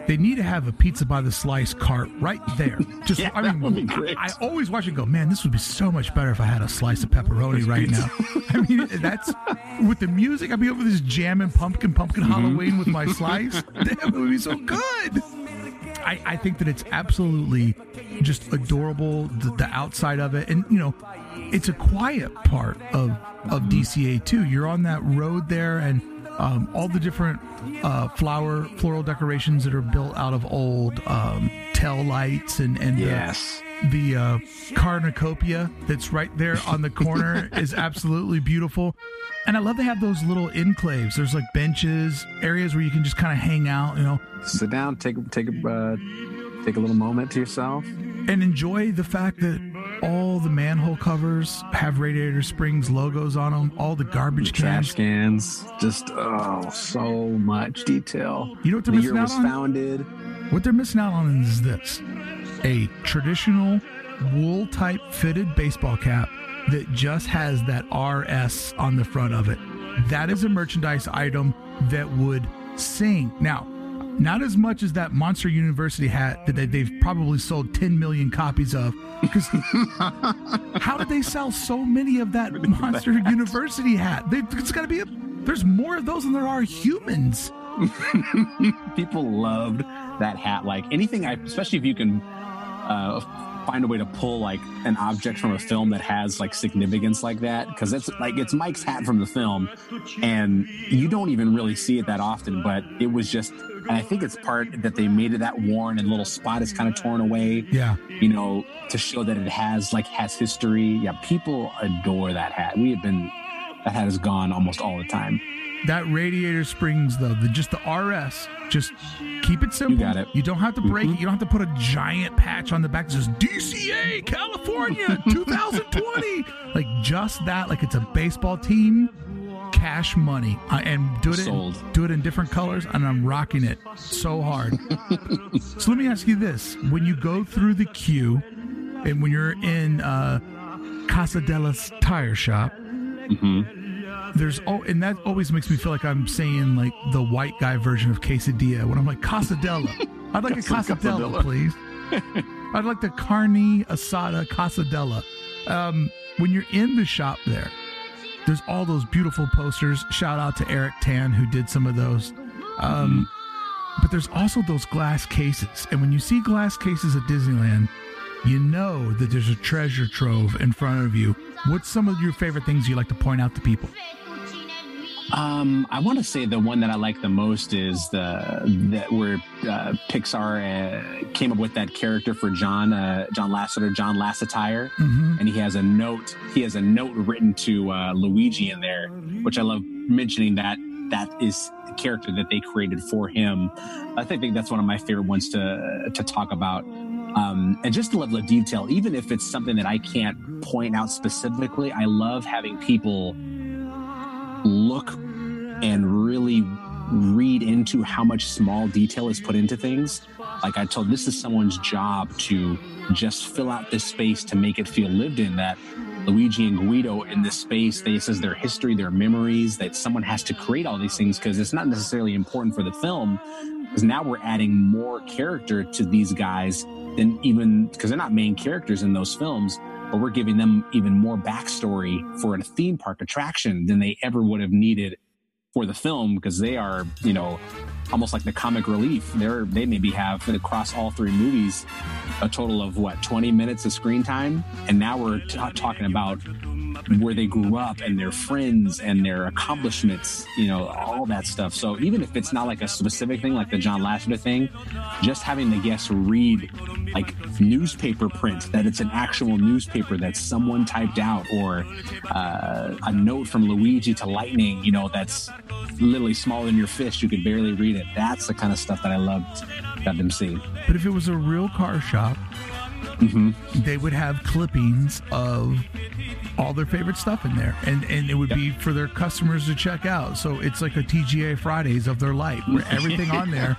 [SPEAKER 3] it, they need to have a pizza by the slice cart right there. Just,
[SPEAKER 6] Yeah,
[SPEAKER 3] I
[SPEAKER 6] that
[SPEAKER 3] mean,
[SPEAKER 6] would be great.
[SPEAKER 3] I, I always watch it go, man, this would be so much better if I had a slice of pepperoni right now. [LAUGHS] I mean, that's with the music. I'd be over this jamming pumpkin, pumpkin
[SPEAKER 6] Mm-hmm. Mm-hmm.
[SPEAKER 3] Halloween with my slice. [LAUGHS] Damn, it would be so good. I, I think that it's absolutely just adorable the, the outside of it and you know it's a quiet part of of mm-hmm. dca too you're on that road there and um, all the different uh, flower floral decorations that are built out of old um, tail lights and and the-
[SPEAKER 6] Yes.
[SPEAKER 3] the uh, cornucopia that's right there [LAUGHS] on the corner is absolutely beautiful. And I love they have those little enclaves. There's like benches, areas where you can just kind of hang out, you know,
[SPEAKER 6] sit down, take take a uh, take a little moment to yourself.
[SPEAKER 3] and enjoy the fact that all the manhole covers have Radiator Springs logos on them. All the garbage
[SPEAKER 6] Trash
[SPEAKER 3] cans.
[SPEAKER 6] cans, just oh, so much detail.
[SPEAKER 3] You know what they're
[SPEAKER 6] the
[SPEAKER 3] missing
[SPEAKER 6] year
[SPEAKER 3] out
[SPEAKER 6] was
[SPEAKER 3] on?
[SPEAKER 6] founded.
[SPEAKER 3] What they're missing out on is this: a traditional wool type fitted baseball cap that just has that RS on the front of it. That is a merchandise item that would sing. Now, not as much as that Monster University hat that they- they've probably sold 10 million copies of. Because [LAUGHS] how did they sell so many of that Monster University hat? They, it's got to be a. There's more of those than there are humans. [LAUGHS]
[SPEAKER 6] People loved that hat. Like anything, I especially if you can uh, find a way to pull like an object from a film that has like significance like that, because it's like it's Mike's hat from the film, and you don't even really see it that often. But it was just, and I think it's part that they made it that worn and little spot is kind of torn away.
[SPEAKER 3] Yeah.
[SPEAKER 6] you know, to show that it has like has history. Yeah, people adore that hat. We have been that hat is gone almost all the time.
[SPEAKER 3] That radiator springs though the just the rs just keep it simple.
[SPEAKER 6] You got it.
[SPEAKER 3] you don't have to break it. You don't have to put a giant patch on the back that says dca california [LAUGHS] 2020 like just that like it's a baseball team cash money. Uh, and do it in, do it in different colors and i'm rocking it so hard. [LAUGHS] So let me ask you this. When you go through the queue and when you're in uh casa tire shop there's oh, and that always makes me feel like I'm saying like the white guy version of quesadilla when I'm like casadella. I'd like a casadella, please. [LAUGHS] I'd like the carne asada casadella. Um, when you're in the shop there, there's all those beautiful posters. Shout out to Eric Tan who did some of those. Um, but there's also those glass cases, and when you see glass cases at Disneyland, you know that there's a treasure trove in front of you. What's some of your favorite things you like to point out to people?
[SPEAKER 6] Um, I want to say the one that I like the most is the that where uh, Pixar uh, came up with that character for John uh, John Lasseter, John Lasseter,
[SPEAKER 3] Mm-hmm.
[SPEAKER 6] and he has a note. He has a note written to uh, Luigi in there, which I love mentioning that that is the character that they created for him. I think that's one of my favorite ones to to talk about. Um, and just the level of detail, even if it's something that I can't point out specifically, I love having people look and really read into how much small detail is put into things. Like I told, this is someone's job to just fill out this space to make it feel lived in. That Luigi and Guido in this space, is their history, their memories, that someone has to create all these things because it's not necessarily important for the film. Because now we're adding more character to these guys than even because they're not main characters in those films but we're giving them even more backstory for a theme park attraction than they ever would have needed for the film because they are, you know, almost like the comic relief. They're they maybe have across all three movies a total of what 20 minutes of screen time, and now we're t- talking about where they grew up and their friends and their accomplishments, you know, all that stuff. So even if it's not like a specific thing, like the John Lasseter thing, just having the guests read like newspaper print that it's an actual newspaper that someone typed out, or uh, a note from Luigi to Lightning, you know, that's literally smaller than your fist. You could barely read it. That's the kind of stuff that I loved that them see.
[SPEAKER 3] But if it was a real car shop, they would have clippings of all their favorite stuff in there, and and it would be for their customers to check out. So it's like a TGI Fridays of their life, where [LAUGHS] everything on there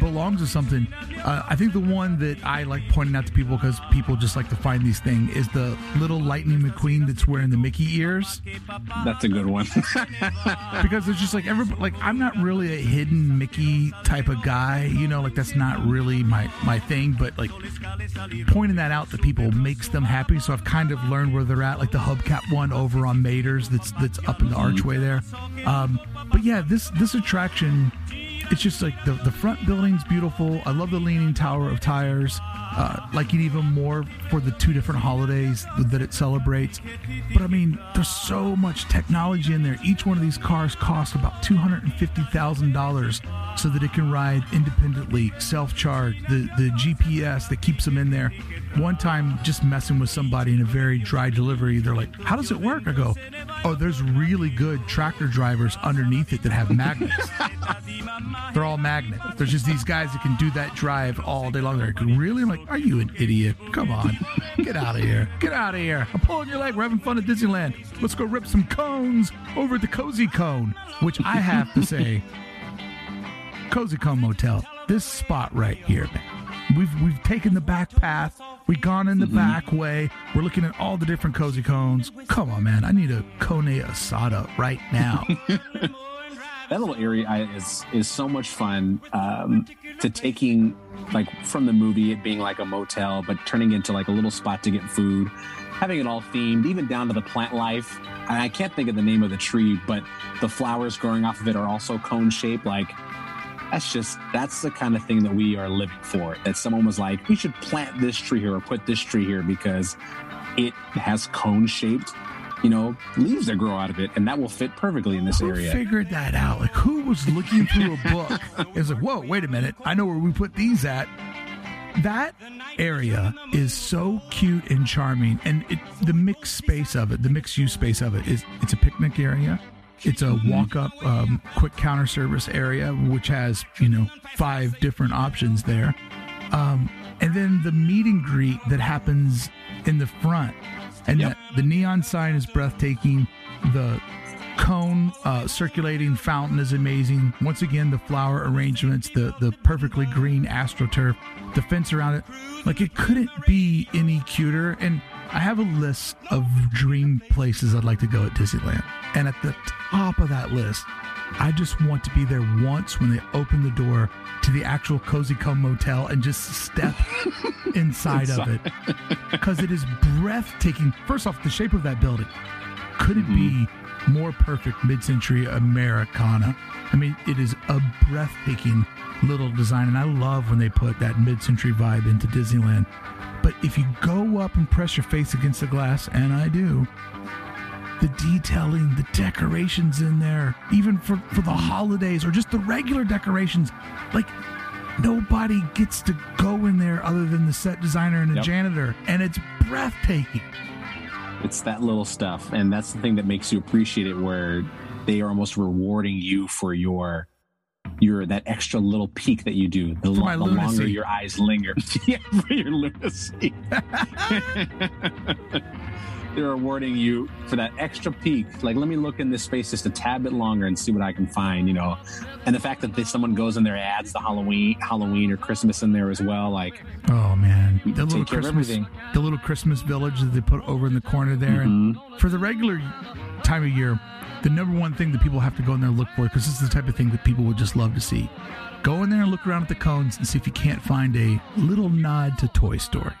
[SPEAKER 3] belongs to something. Uh, I think the one that I like pointing out to people because people just like to find these things is the little Lightning McQueen that's wearing the Mickey ears
[SPEAKER 6] That's a good one. [LAUGHS] [LAUGHS]
[SPEAKER 3] because it's just like every like I'm not really a hidden Mickey type of guy, you know, like that's not really my my thing. But like pointing that out to people makes them happy. So I've kind of learned where they're at, like the hubcap one over on Mater's that's that's up in the archway there. Um, but yeah, this this attraction. It's just like the, the front building's beautiful. I love the leaning tower of tires. Uh, like it even more for the two different holidays that it celebrates. But I mean, there's so much technology in there. Each one of these cars costs about two hundred and fifty thousand dollars so that it can ride independently, self-charge. The the GPS that keeps them in there. One time, just messing with somebody in a very dry delivery, they're like, "How does it work?" I go, "Oh, there's really good tractor drivers underneath it that have magnets." [LAUGHS] They're all magnets. There's just these guys that can do that drive all day long. They're like, really? I'm like, are you an idiot? Come on. Get out of here. Get out of here. I'm pulling your leg. We're having fun at Disneyland. Let's go rip some cones over at the Cozy Cone, which I have to say, Cozy Cone Motel, this spot right here, man. We've we've taken the back path. We've gone in the back way. We're looking at all the different cozy cones. Come on, man. I need a Kone asada right now. [LAUGHS]
[SPEAKER 6] that little area is is so much fun um, to taking like from the movie it being like a motel but turning into like a little spot to get food having it all themed even down to the plant life. And i can't think of the name of the tree but the flowers growing off of it are also cone shaped like that's just that's the kind of thing that we are living for that someone was like we should plant this tree here or put this tree here because it has cone shaped you know leaves that grow out of it and that will fit perfectly in this
[SPEAKER 3] Who
[SPEAKER 6] area
[SPEAKER 3] figured that out? Like, who was looking through a book? [LAUGHS] It's like, whoa, wait a minute. I know where we put these at. That area is so cute and charming, and it, the mixed space of it, the mixed use space of it, is it's a picnic area. It's a walk up, um, quick counter service area, which has you know five different options there, um, and then the meet and greet that happens in the front, and
[SPEAKER 6] Yep.
[SPEAKER 3] the, the neon sign is breathtaking. The cone uh, circulating fountain is amazing. Once again, the flower arrangements, the the perfectly green astroturf, the fence around it, like it couldn't be any cuter. And I have a list of dream places I'd like to go at Disneyland. And at the top of that list, I just want to be there once when they open the door to the actual Cozy Cone Motel and just step [LAUGHS] inside of it. Because it is breathtaking. First off, the shape of that building couldn't be mm-hmm. more perfect mid century Americana. I mean, it is a breathtaking little design, and I love when they put that mid century vibe into Disneyland. But if you go up and press your face against the glass, and I do, the detailing, the decorations in there, even for, for the holidays or just the regular decorations, like nobody gets to go in there other than the set designer and the
[SPEAKER 6] Yep.
[SPEAKER 3] janitor, and it's breathtaking.
[SPEAKER 6] It's that little stuff, and that's the thing that makes you appreciate it. Where they are almost rewarding you for your your that extra little peek that you do. The, lo- the longer your eyes linger, [LAUGHS] yeah, for your lunacy. [LAUGHS] [LAUGHS] They're awarding you for that extra peek. Like, let me look in this space just a tad bit longer and see what I can find. You know, and the fact that they, someone goes in there adds the Halloween, Halloween or Christmas in there as well. Like,
[SPEAKER 3] Oh man, the little Christmas, the little Christmas village that they put over in the corner there,
[SPEAKER 6] Mm-hmm.
[SPEAKER 3] for the regular time of year, the number one thing that people have to go in there and look for, because this is the type of thing that people would just love to see. Go in there and look around at the cones and see if you can't find a little nod to Toy Story,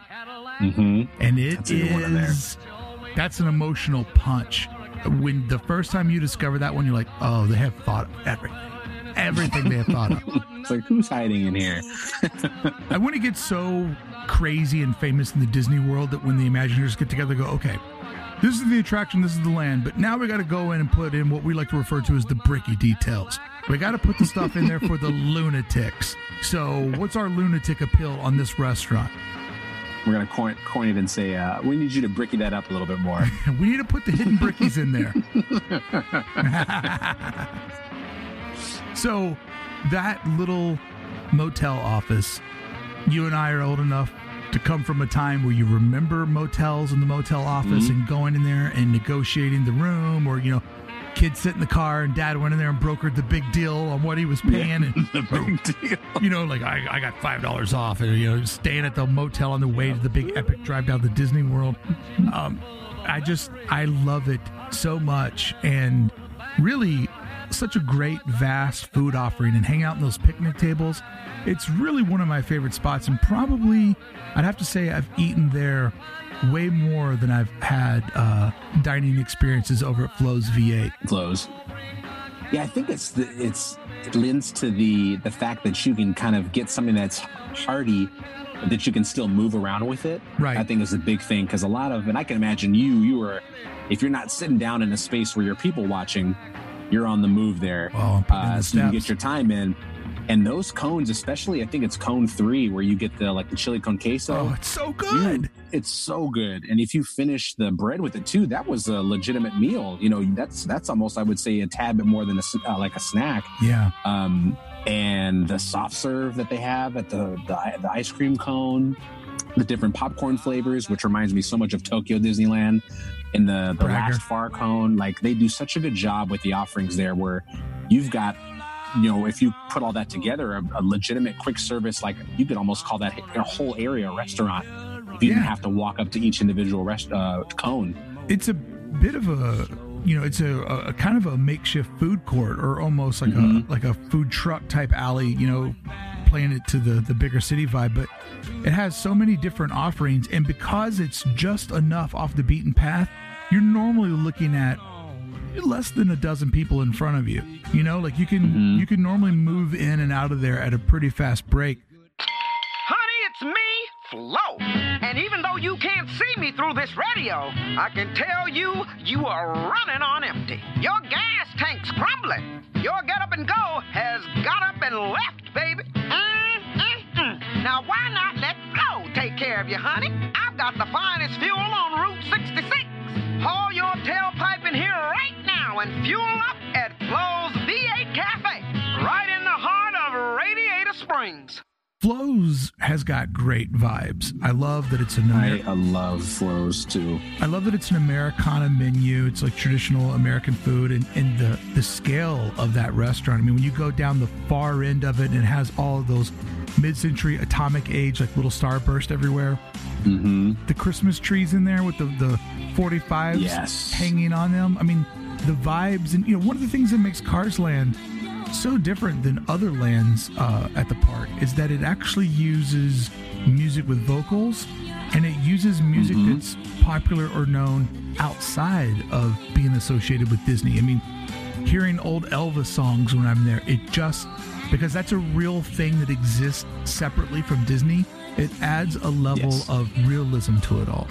[SPEAKER 6] hmm
[SPEAKER 3] and it
[SPEAKER 6] is That's one in there.
[SPEAKER 3] is that's an emotional punch. When the first time you discover that one, you're like, oh, they have thought of everything, everything they have thought of.
[SPEAKER 6] it's like who's hiding in here? [LAUGHS]
[SPEAKER 3] I want to get so crazy and famous in the Disney world that when the Imagineers get together, go, okay, this is the attraction, this is the land, but now we got to go in and put in what we like to refer to as the Brickey details. We got to put the stuff in there for the [LAUGHS] lunatics. So, what's our lunatic appeal on this restaurant?
[SPEAKER 6] We're gonna coin, coin it and say, uh, we need you to Brickey that up a little bit more. [LAUGHS]
[SPEAKER 3] We need to put the hidden Brickeys in there. [LAUGHS] so, that little motel office, you and I are old enough to come from a time where you remember motels and the motel office and going in there and negotiating the room, or, you know, kids sit in the car and dad went in there and brokered the big deal on what he was paying. And, [LAUGHS]
[SPEAKER 6] the big deal.
[SPEAKER 3] you know, like I, I got five dollars off, and you know, staying at the motel on the way to the big epic drive down to Disney World. Um, I just I love it so much, and really such a great vast food offering, and hang out in those picnic tables. It's really one of my favorite spots, and probably I'd have to say I've eaten there way more than I've had uh, dining experiences over at Flo's V8.
[SPEAKER 6] Close. Yeah, I think it's the, it's it lends to the the fact that you can kind of get something that's hearty that you can still move around with it.
[SPEAKER 3] Right.
[SPEAKER 6] I think is a big thing because a lot of and I can imagine you you are if you're not sitting down in a space where you're people watching, you're on the move there.
[SPEAKER 3] Oh,
[SPEAKER 6] uh,
[SPEAKER 3] the
[SPEAKER 6] so you can get your time in. And those cones, especially, I think it's cone three where you get the like the chili con queso.
[SPEAKER 3] Oh, it's so good.
[SPEAKER 6] You- it's so good. And if you finish the bread with it too, that was a legitimate meal. You know, that's that's almost I would say a tad bit more than a uh, like a snack.
[SPEAKER 3] Yeah.
[SPEAKER 6] Um, and the soft serve that they have at the, the the ice cream cone, the different popcorn flavors, which reminds me so much of Tokyo Disneyland. In the the
[SPEAKER 3] Bragger.
[SPEAKER 6] last far cone, like they do such a good job with the offerings there, where you've got. You know, if you put all that together, a, a legitimate quick service, like you could almost call that a whole area a restaurant if you didn't have to walk up to each individual rest, uh, cone.
[SPEAKER 3] it's a bit of a you know it's a, a kind of a makeshift food court or almost like
[SPEAKER 6] Mhm.
[SPEAKER 3] a like a food truck type alley you know playing it to the the bigger city vibe but it has so many different offerings and because it's just enough off the beaten path you're normally looking at less than a dozen people in front of you you know like you can
[SPEAKER 6] Mhm.
[SPEAKER 3] you can normally move in and out of there at a pretty fast break
[SPEAKER 7] Honey, it's me, Flo. And even though you can't see me through this radio, I can tell you you are running on empty. Your gas tank's crumbling. Your get up and go has got up and left, baby. Now, why not let Flo take care of you, honey? I've got the finest fuel on Route 66. Haul your tailpipe in here right now and fuel up at Flo's V8 Cafe, right in the heart of Radiator Springs.
[SPEAKER 3] Flo's has got great vibes. I love that it's an
[SPEAKER 6] I,
[SPEAKER 3] Amer-
[SPEAKER 6] I love Flo's too.
[SPEAKER 3] I love that it's an Americana menu. It's like traditional American food, and, and the the scale of that restaurant. I mean, when you go down the far end of it, and it has all of those mid-century atomic age like little starburst everywhere.
[SPEAKER 6] Mm-hmm.
[SPEAKER 3] The Christmas trees in there with the the 45s
[SPEAKER 6] Yes.
[SPEAKER 3] hanging on them. I mean, the vibes, and you know, one of the things that makes Cars Land so different than other lands uh, at the park is that it actually uses music with vocals and it uses music that's popular or known outside of being associated with Disney. I mean, hearing old Elvis songs when I'm there, it just because that's a real thing that exists separately from Disney, it adds a level
[SPEAKER 6] Yes.
[SPEAKER 3] of realism to it all.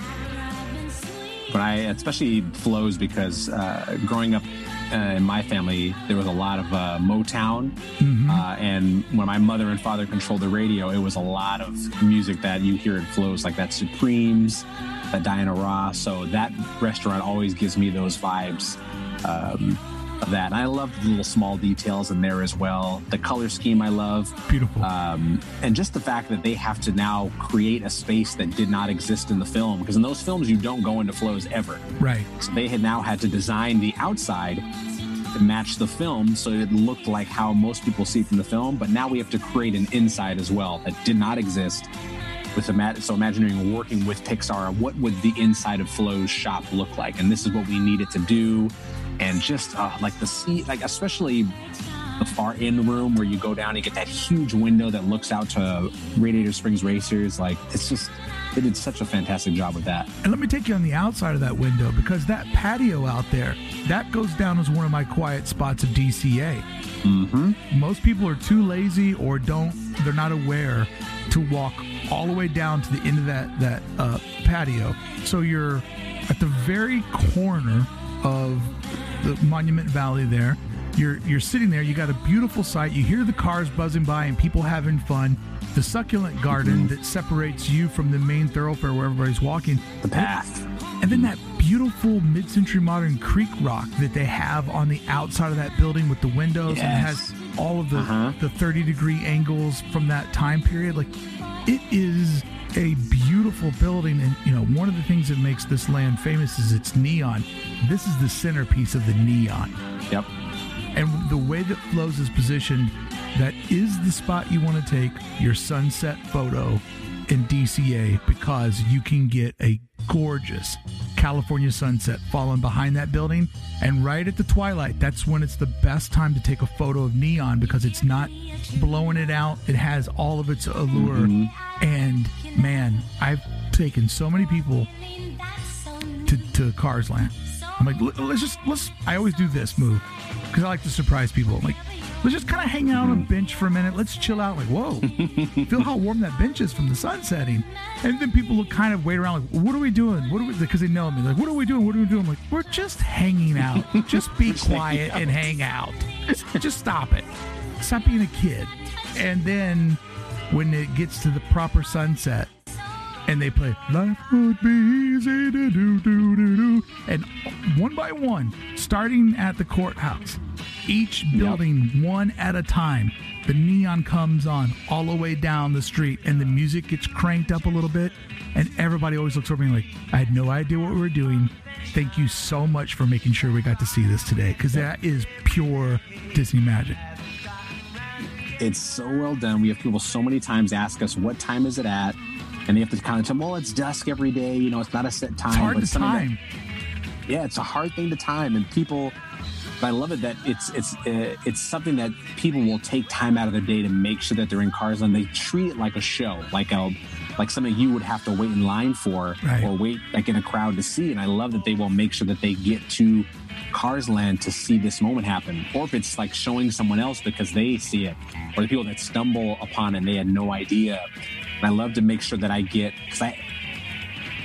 [SPEAKER 6] But I especially Flo's because uh, growing up uh, in my family, there was a lot of uh, Motown, uh, and when my mother and father controlled the radio, it was a lot of music that you hear in Flo's, like that Supremes, that Diana Ross. So that restaurant always gives me those vibes. Um, that, and I love the little small details in there as well. The color scheme I love.
[SPEAKER 3] Beautiful.
[SPEAKER 6] um, and just the fact that they have to now create a space that did not exist in the film because in those films you don't go into Flo's ever
[SPEAKER 3] right.
[SPEAKER 6] so they had now had to design the outside to match the film so it looked like how most people see it from the film but now we have to create an inside as well that did not exist with ima- so imagining working with pixar what would the inside of Flo's shop look like and this is what we needed to do and just uh, like the seat like especially the far end room where you go down and get that huge window that looks out to Radiator Springs Racers. Like it's just they did such a fantastic job with that.
[SPEAKER 3] And let me take you on the outside of that window because that patio out there, that goes down as one of my quiet spots of DCA.
[SPEAKER 6] Mm-hmm.
[SPEAKER 3] Most people are too lazy or don't, they're not aware to walk all the way down to the end of that, that uh, patio. So you're at the very corner of the Monument Valley there. You're, you're sitting there, you got a beautiful sight, you hear the cars buzzing by and people having fun. The succulent garden that separates you from the main thoroughfare where everybody's walking.
[SPEAKER 6] The path.
[SPEAKER 3] And then that beautiful mid-century modern creek rock that they have on the outside of that building with the windows and has all of the
[SPEAKER 6] Uh-huh.
[SPEAKER 3] the 30 degree angles from that time period. Like it is a beautiful building and you know one of the things that makes this land famous is its neon. This is the centerpiece of the neon.
[SPEAKER 6] Yep.
[SPEAKER 3] And the way that Flo's is positioned, that is the spot you want to take your sunset photo in DCA because you can get a gorgeous California sunset falling behind that building. And right at the twilight, that's when it's the best time to take a photo of neon because it's not blowing it out. It has all of its allure. Mm-hmm. And man, I've taken so many people to, to Cars Land. I'm like, "Let- let's just let's. I always do this move because I like to surprise people. I'm like, let's just kind of hang out on a bench for a minute. Let's chill out. Like, whoa, [LAUGHS] feel how warm that bench is from the sun setting. And then people will kind of wait around, like, what are we doing? What are we? Because they know me. Like, what are we doing? What are we doing? I'm like, we're just hanging out. [LAUGHS] Just be quiet and hang out. Just stop it. Stop being a kid. And then when it gets to the proper sunset, and they play Life Would Be Easy to Do Do Do Do. And one by one, starting at the courthouse, each building one at a time, the neon comes on all the way down the street and the music gets cranked up a little bit. And everybody always looks over me like, I had no idea what we were doing. Thank you so much for making sure we got to see this today because that is pure Disney magic.
[SPEAKER 6] It's so well done. We have people so many times ask us, what time is it at? And they have to kind of tell them, well, it's dusk every day. You know, it's not a set time.
[SPEAKER 3] It's hard
[SPEAKER 6] but
[SPEAKER 3] to
[SPEAKER 6] something that-
[SPEAKER 3] time.
[SPEAKER 6] yeah, it's a hard thing to time, and people. But I love it that it's it's uh, it's something that people will take time out of their day to make sure that they're in Cars Land. They treat it like a show, like a like something you would have to wait in line for
[SPEAKER 3] Right.
[SPEAKER 6] or wait like in a crowd to see. And I love that they will make sure that they get to Cars Land to see this moment happen, or if it's like showing someone else because they see it, or the people that stumble upon it and they had no idea. And I love to make sure that I get because I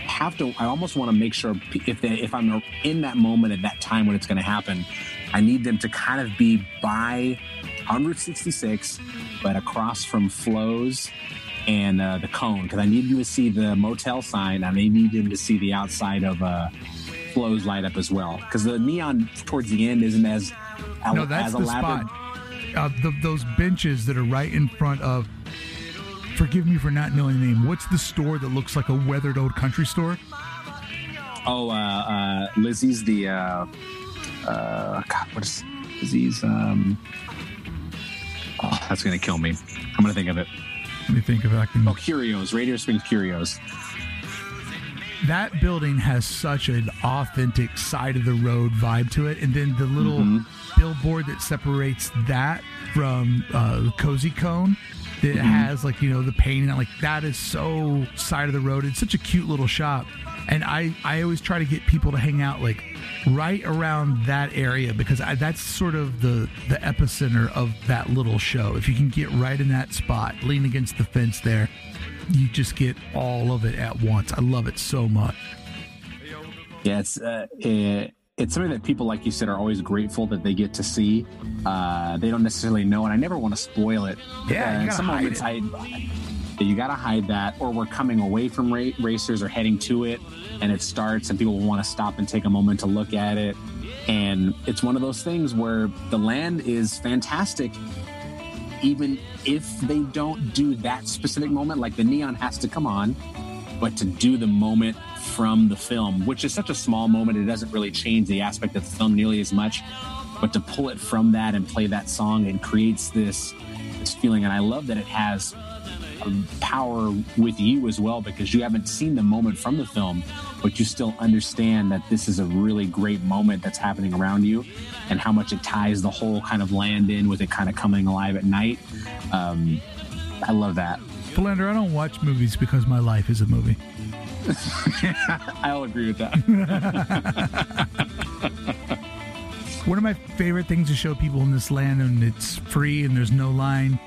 [SPEAKER 6] have to i almost want to make sure if they if i'm in that moment at that time when it's going to happen i need them to kind of be by on route 66 but across from Flo's and uh, the cone because i need them to see the motel sign. And i need them to see the outside of uh, Flo's light up as well. Because the neon towards the end isn't as
[SPEAKER 3] No, that's
[SPEAKER 6] as
[SPEAKER 3] the
[SPEAKER 6] elaborate.
[SPEAKER 3] spot. Uh, the, those benches that are right in front of forgive me for not knowing the name. What's the store that looks like a weathered old country store?
[SPEAKER 6] Oh, uh, uh, Lizzie's the uh, uh, God, what is Lizzie's? Um, oh, that's gonna kill me. I'm gonna think of it.
[SPEAKER 3] Let me think if I can.
[SPEAKER 6] Oh, Curios, Radio Springs Curios.
[SPEAKER 3] That building has such an authentic side of the road vibe to it, and then the little billboard that separates that from uh, Cozy Cone that has like you know the painting like that is so side of the road. It's such a cute little shop, and I I always try to get people to hang out like right around that area because I, that's sort of the the epicenter of that little show. If you can get right in that spot, lean against the fence there, you just get all of it at once. I love it so much.
[SPEAKER 6] Yeah, it's uh, it, it's something that people, like you said, are always grateful that they get to see. Uh, they don't necessarily know, and I never want to spoil it.
[SPEAKER 3] Yeah,
[SPEAKER 6] Uh, some
[SPEAKER 3] hide
[SPEAKER 6] moments, I you gotta hide that, or we're coming away from ra- racers or heading to it, and it starts, and people want to stop and take a moment to look at it. And it's one of those things where the land is fantastic, even if they don't do that specific moment. Like the neon has to come on, but to do the moment from the film, which is such a small moment, it doesn't really change the aspect of the film nearly as much. But to pull it from that and play that song, it creates this this feeling, and I love that it has um, power with you as well because you haven't seen the moment from the film, but you still understand that this is a really great moment that's happening around you, and how much it ties the whole kind of land in with it kind of coming alive at night. Um, I love that.
[SPEAKER 3] Philander, I don't watch movies because my life is a movie. [LAUGHS]
[SPEAKER 6] I'll agree with that. [LAUGHS]
[SPEAKER 3] One of my favorite things to show people in this land, and it's free and there's no line.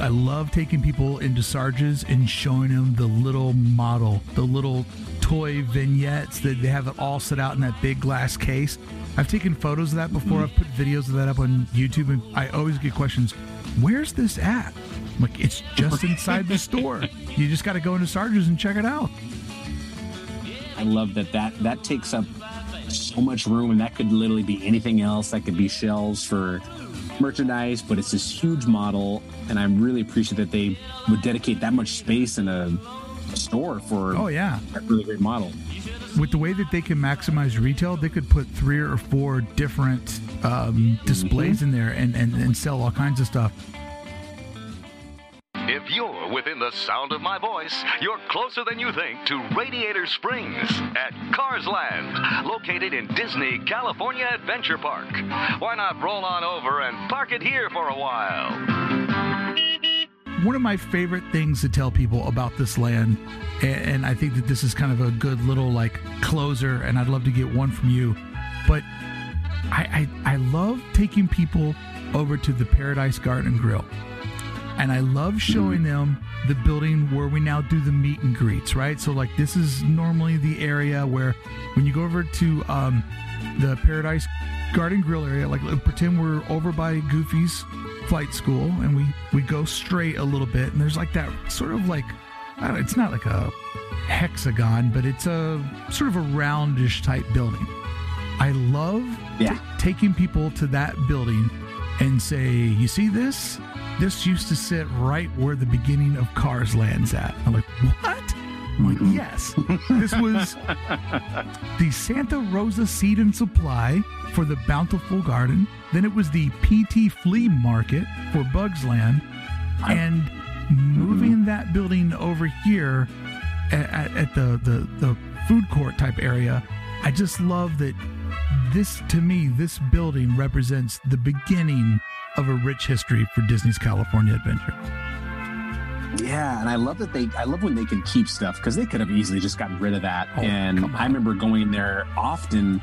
[SPEAKER 3] I love taking people into Sarge's and showing them the little model, the little toy vignettes that they have it all set out in that big glass case. I've taken photos of that before. I've put videos of that up on YouTube, and I always get questions: "Where's this at?" I'm like, it's just inside the store. [LAUGHS] You just got to go into Sarge's and check it out.
[SPEAKER 6] I love that that that takes up so much room, and that could literally be anything else. That could be shelves for merchandise, but it's this huge model, and I really appreciate that they would dedicate that much space in a, a store for
[SPEAKER 3] Oh yeah.
[SPEAKER 6] a really great model.
[SPEAKER 3] with the way that they can maximize retail, they could put three or four different um, displays in there and, and, and sell all kinds of stuff.
[SPEAKER 5] The sound of my voice, you're closer than you think to Radiator Springs at Cars Land, located in Disney California Adventure Park. Why not roll on over and park it here for a while?
[SPEAKER 3] One of my favorite things to tell people about this land, and I think that this is kind of a good little like closer, and I'd love to get one from you, but I, I, I love taking people over to the Paradise Garden Grill. And I love showing them the building where we now do the meet and greets, right? So like this is normally the area where when you go over to um, the Paradise Garden Grill area, like pretend we're over by Goofy's flight school, and we we go straight a little bit, and there's like that sort of like know, it's not like a hexagon, but it's a sort of a roundish type building. I love
[SPEAKER 6] Yeah.
[SPEAKER 3] t- taking people to that building and say, "You see this? This used to sit right where the beginning of Cars lands at." I'm like, "What?" I'm like, mm-hmm. "Yes, this was the Santa Rosa Seed and Supply for the Bountiful Garden. Then it was the PT Flea Market for Bugs Land, and moving mm-hmm. that building over here at, at, at the, the the food court type area. I just love that this to me this building represents the beginning of a rich history for Disney's California Adventure.
[SPEAKER 6] Yeah, and I love that they. I love when they can keep stuff because they could have easily just gotten rid of that.
[SPEAKER 3] Oh,
[SPEAKER 6] and. I remember going there often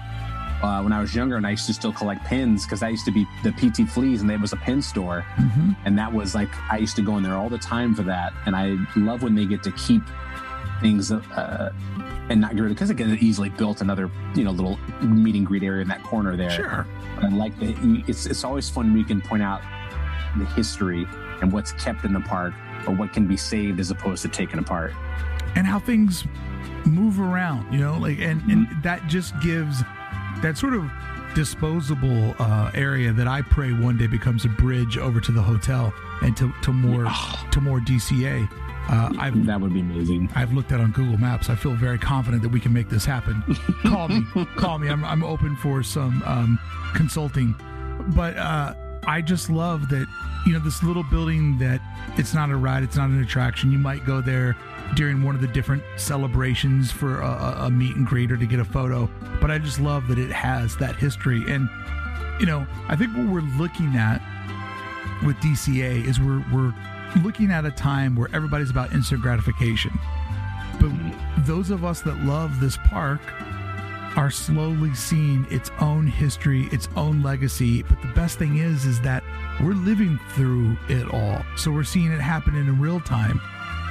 [SPEAKER 6] uh, when I was younger, and I used to still collect pins because I used to be the PT Fleas, and there was a pin store,
[SPEAKER 3] Mm-hmm.
[SPEAKER 6] and that was like I used to go in there all the time for that. And I love when they get to keep things uh, and not get rid of because could easily built another you know little meet and greet area in that corner there.
[SPEAKER 3] Sure.
[SPEAKER 6] I like that. It's it's always fun when you can point out the history and what's kept in the park or what can be saved as opposed to taken apart.
[SPEAKER 3] and how things move around, you know, like and and that just gives that sort of disposable uh, area that I pray one day becomes a bridge over to the hotel and to, to more to more DCA. Uh, I've
[SPEAKER 6] That would be amazing.
[SPEAKER 3] I've looked at on Google Maps. I feel very confident that we can make this happen. [LAUGHS] call me, call me. I'm, I'm open for some um, consulting. But uh, I just love that you know this little building that it's not a ride, it's not an attraction. You might go there during one of the different celebrations for a, a- a meet and greet or to get a photo. But I just love that it has that history. And you know, I think what we're looking at with DCA is we're we're looking at a time where everybody's about instant gratification. But those of us that love this park are slowly seeing its own history, its own legacy. But the best thing is is that we're living through it all. So we're seeing it happen in real time.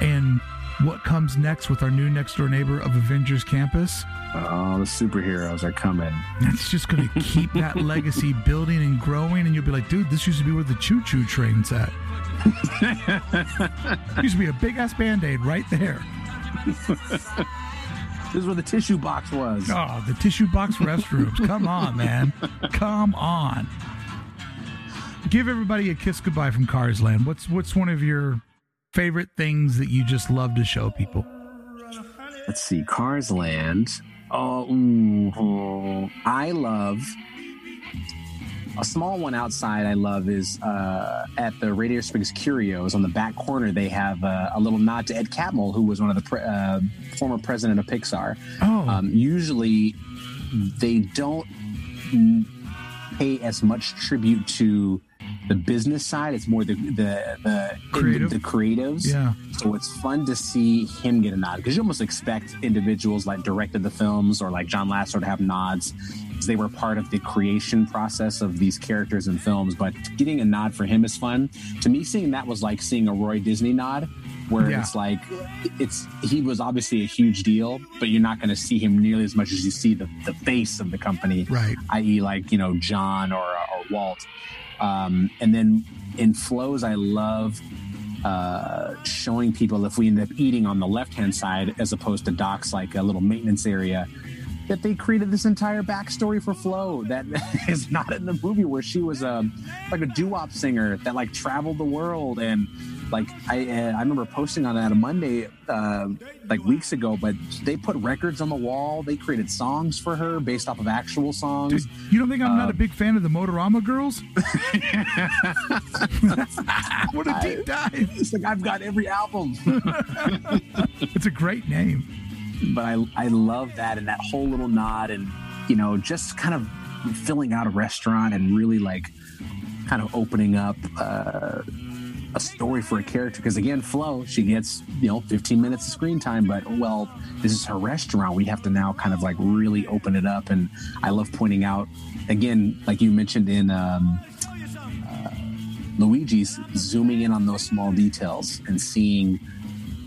[SPEAKER 3] And what comes next with our new next door neighbor of Avengers Campus?
[SPEAKER 6] Oh, the superheroes are coming.
[SPEAKER 3] It's just going [LAUGHS] to keep that legacy building and growing. And you'll be like, dude, this used to be where the choo choo train's at. [LAUGHS] used to be a big ass band aid right there. [LAUGHS]
[SPEAKER 6] This is where the tissue box was.
[SPEAKER 3] Oh, the tissue box restrooms. Come on, man. Come on. Give everybody a kiss goodbye from Cars Land. What's what's one of your favorite things that you just love to show people?
[SPEAKER 6] Let's see, Cars Land. Oh, oh, I love a small one outside. I love is uh, at the Radiator Springs Curios on the back corner. They have uh, a little nod to Ed Catmull, who was one of the pre- uh, former president of Pixar.
[SPEAKER 3] Oh,
[SPEAKER 6] Um, usually, they don't pay as much tribute to the business side. It's more the the the,
[SPEAKER 3] Creative?
[SPEAKER 6] the creatives.
[SPEAKER 3] yeah.
[SPEAKER 6] So it's fun to see him get a nod because you almost expect individuals like directed the films or like John Lasseter to have nods because they were part of the creation process of these characters and films. But getting a nod for him is fun. To me, seeing that was like seeing a Roy Disney nod. Where
[SPEAKER 3] Yeah.
[SPEAKER 6] it's like, it's he was obviously a huge deal, but you're not going to see him nearly as much as you see the, the face of the company
[SPEAKER 3] Right.
[SPEAKER 6] i.e., like you know John or or Walt. Um, and then in Flo's, I love uh, showing people if we end up eating on the left hand side as opposed to docks, like a little maintenance area. That they created this entire backstory for Flo that [LAUGHS] is not in the movie, where she was um, like a doo wop singer that like traveled the world and like I uh, I remember posting on that a Monday uh, like weeks ago, but they put records on the wall. They created songs for her based off of actual songs.
[SPEAKER 3] Dude, you don't think I'm not a big fan of the Motorama girls? [LAUGHS] what a deep dive.
[SPEAKER 6] It's like I've got every album, [LAUGHS]
[SPEAKER 3] It's a great name.
[SPEAKER 6] but I I love that and that whole little nod and you know just kind of filling out a restaurant and really like kind of opening up uh, a story for a character because again Flo she gets you know 15 minutes of screen time but well this is her restaurant. We have to now kind of like really open it up and I love pointing out again like you mentioned in um, uh, Luigi's zooming in on those small details and seeing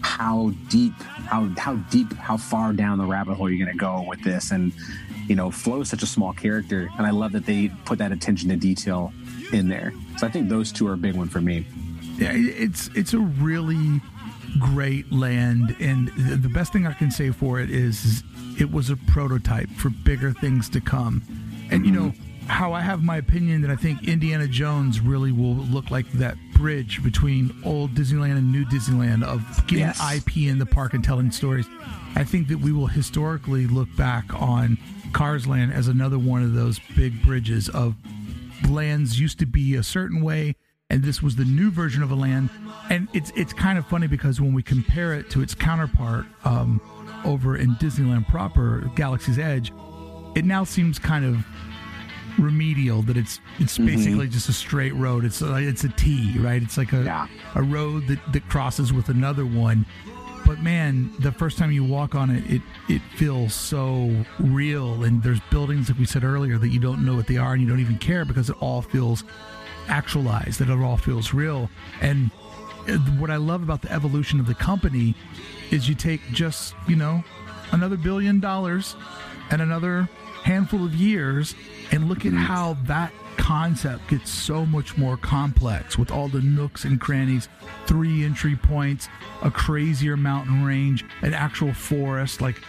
[SPEAKER 6] how deep how how deep how far down the rabbit hole you're going to go with this. And you know flo is such a small character and i love that they put that attention to detail in there. So i think those two are a big one for me
[SPEAKER 3] it's it's a really great land, and the best thing I can say for it is, is it was a prototype for bigger things to come. And you mm-hmm. know how I have my opinion that I think Indiana Jones really will look like that bridge between old Disneyland and new Disneyland of getting
[SPEAKER 6] Yes.
[SPEAKER 3] IP in the park and telling stories. I think that we will historically look back on Cars Land as another one of those big bridges of lands used to be a certain way and this was the new version of a land. And it's it's kind of funny because when we compare it to its counterpart um, over in Disneyland proper Galaxy's Edge it now seems kind of remedial that it's it's basically just a straight road. It's like it's a T right? It's like a
[SPEAKER 6] Yeah.
[SPEAKER 3] a road that that crosses with another one. But man the first time you walk on it it it feels so real. And there's buildings like we said earlier that you don't know what they are and you don't even care because it all feels actualized that it all feels real and what i love about the evolution of the company is you take just you know another billion dollars and another handful of years and look at how that concept gets so much more complex with all the nooks and crannies, three entry points, a crazier mountain range, an actual forest. Like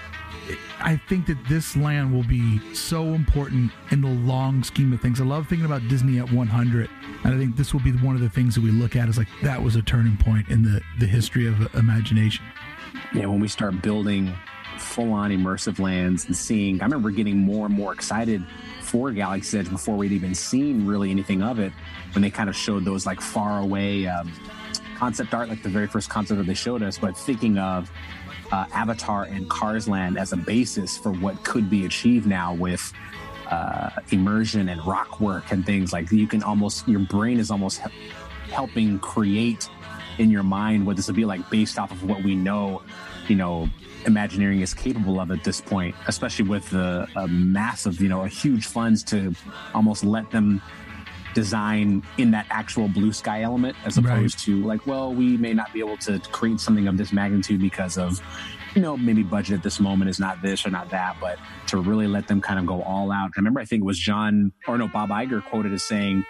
[SPEAKER 3] I think that this land will be so important in the long scheme of things. I love thinking about Disney at 100, and I think this will be one of the things that we look at as like that was a turning point in the the history of imagination.
[SPEAKER 6] Yeah, when we start building full on immersive lands and seeing, I remember getting more and more excited for Galaxy Edge before we'd even seen really anything of it when they kind of showed those like far away um, concept art, like the very first concept that they showed us, but thinking of uh, Avatar and Cars Land as a basis for what could be achieved now with uh, immersion and rock work and things like you can almost your brain is almost he- helping create in your mind what this would be like based off of what we know you know imagineering is capable of at this point especially with the massive you know huge funds to almost let them design in that actual blue sky element as opposed right. to like well we may not be able to create something of this magnitude because of you know maybe budget at this moment is not this or not that but to really let them kind of go all out. I remember i think it was john or no bob Iger quoted as saying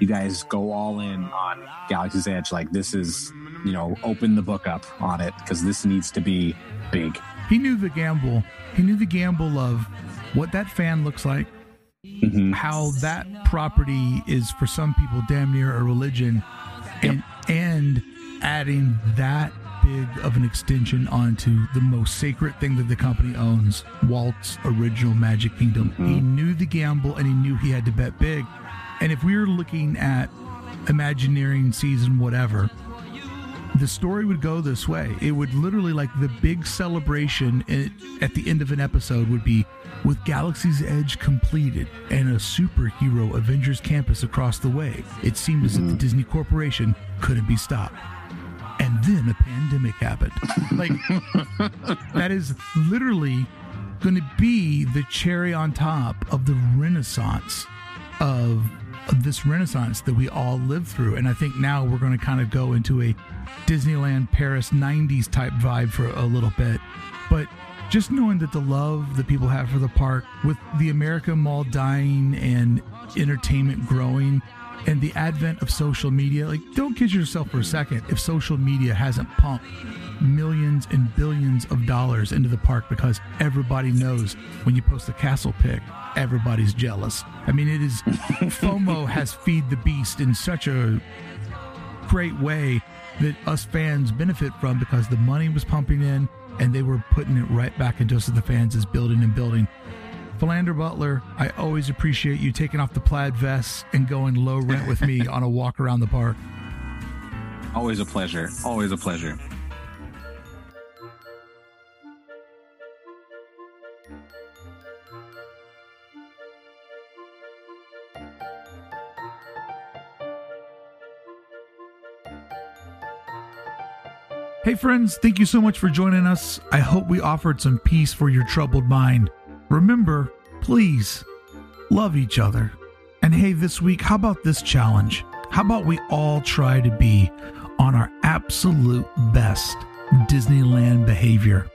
[SPEAKER 6] you guys go all in on galaxy's edge. Like this is you know open the book up on it because this needs to be big.
[SPEAKER 3] He knew the gamble. He knew the gamble of what that fan looks like mm-hmm. how that property is for some people damn near a religion, and and adding that big of an extension onto the most sacred thing that the company owns, Walt's original Magic Kingdom. Mm-hmm. He knew the gamble and he knew he had to bet big. And if we were looking at Imagineering season whatever, the story would go this way. It would literally like the big celebration at the end of an episode would be with Galaxy's Edge completed and a superhero Avengers campus across the way. It seemed as if the mm-hmm. Disney Corporation couldn't be stopped. And then a pandemic happened. [LAUGHS] Like that is literally going to be the cherry on top of the renaissance of, of this renaissance that we all lived through. And I think now we're going to kind of go into a Disneyland Paris 90s type vibe for a little bit. But just knowing that the love that people have for the park, with the America Mall dying and entertainment growing, and the advent of social media, like don't kid yourself for a second if social media hasn't pumped millions and billions of dollars into the park because everybody knows when you post a castle pic, everybody's jealous. I mean, it is [LAUGHS] FOMO has feed the beast in such a great way that us fans benefit from because the money was pumping in and they were putting it right back into us the fans is building and building. Philander Butler, I always appreciate you taking off the plaid vest and going low rent with me [LAUGHS] on a walk around the park.
[SPEAKER 6] Always a pleasure. Always a pleasure.
[SPEAKER 3] Hey, friends, thank you so much for joining us. I hope we offered some peace for your troubled mind. Remember, please love each other. And hey, this week, how about this challenge? How about we all try to be on our absolute best Disneyland behavior?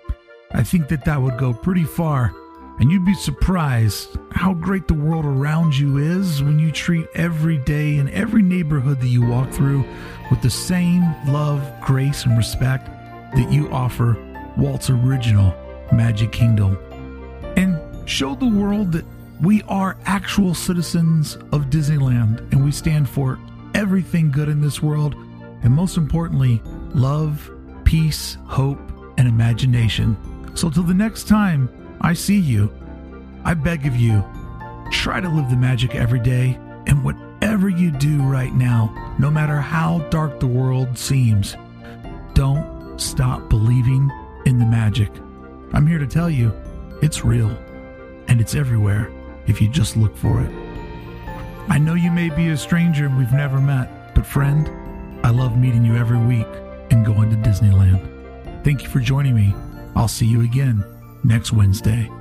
[SPEAKER 3] I think that that would go pretty far. And you'd be surprised how great the world around you is when you treat every day and every neighborhood that you walk through with the same love, grace, and respect that you offer Walt's original Magic Kingdom. And show the world that we are actual citizens of Disneyland and we stand for everything good in this world. And most importantly, love, peace, hope, and imagination. So, till the next time, I see you. I beg of you, try to live the magic every day, and whatever you do right now, no matter how dark the world seems, don't stop believing in the magic. I'm here to tell you, it's real, and it's everywhere if you just look for it. I know you may be a stranger and we've never met, but friend, I love meeting you every week and going to Disneyland. Thank you for joining me. I'll see you again next Wednesday.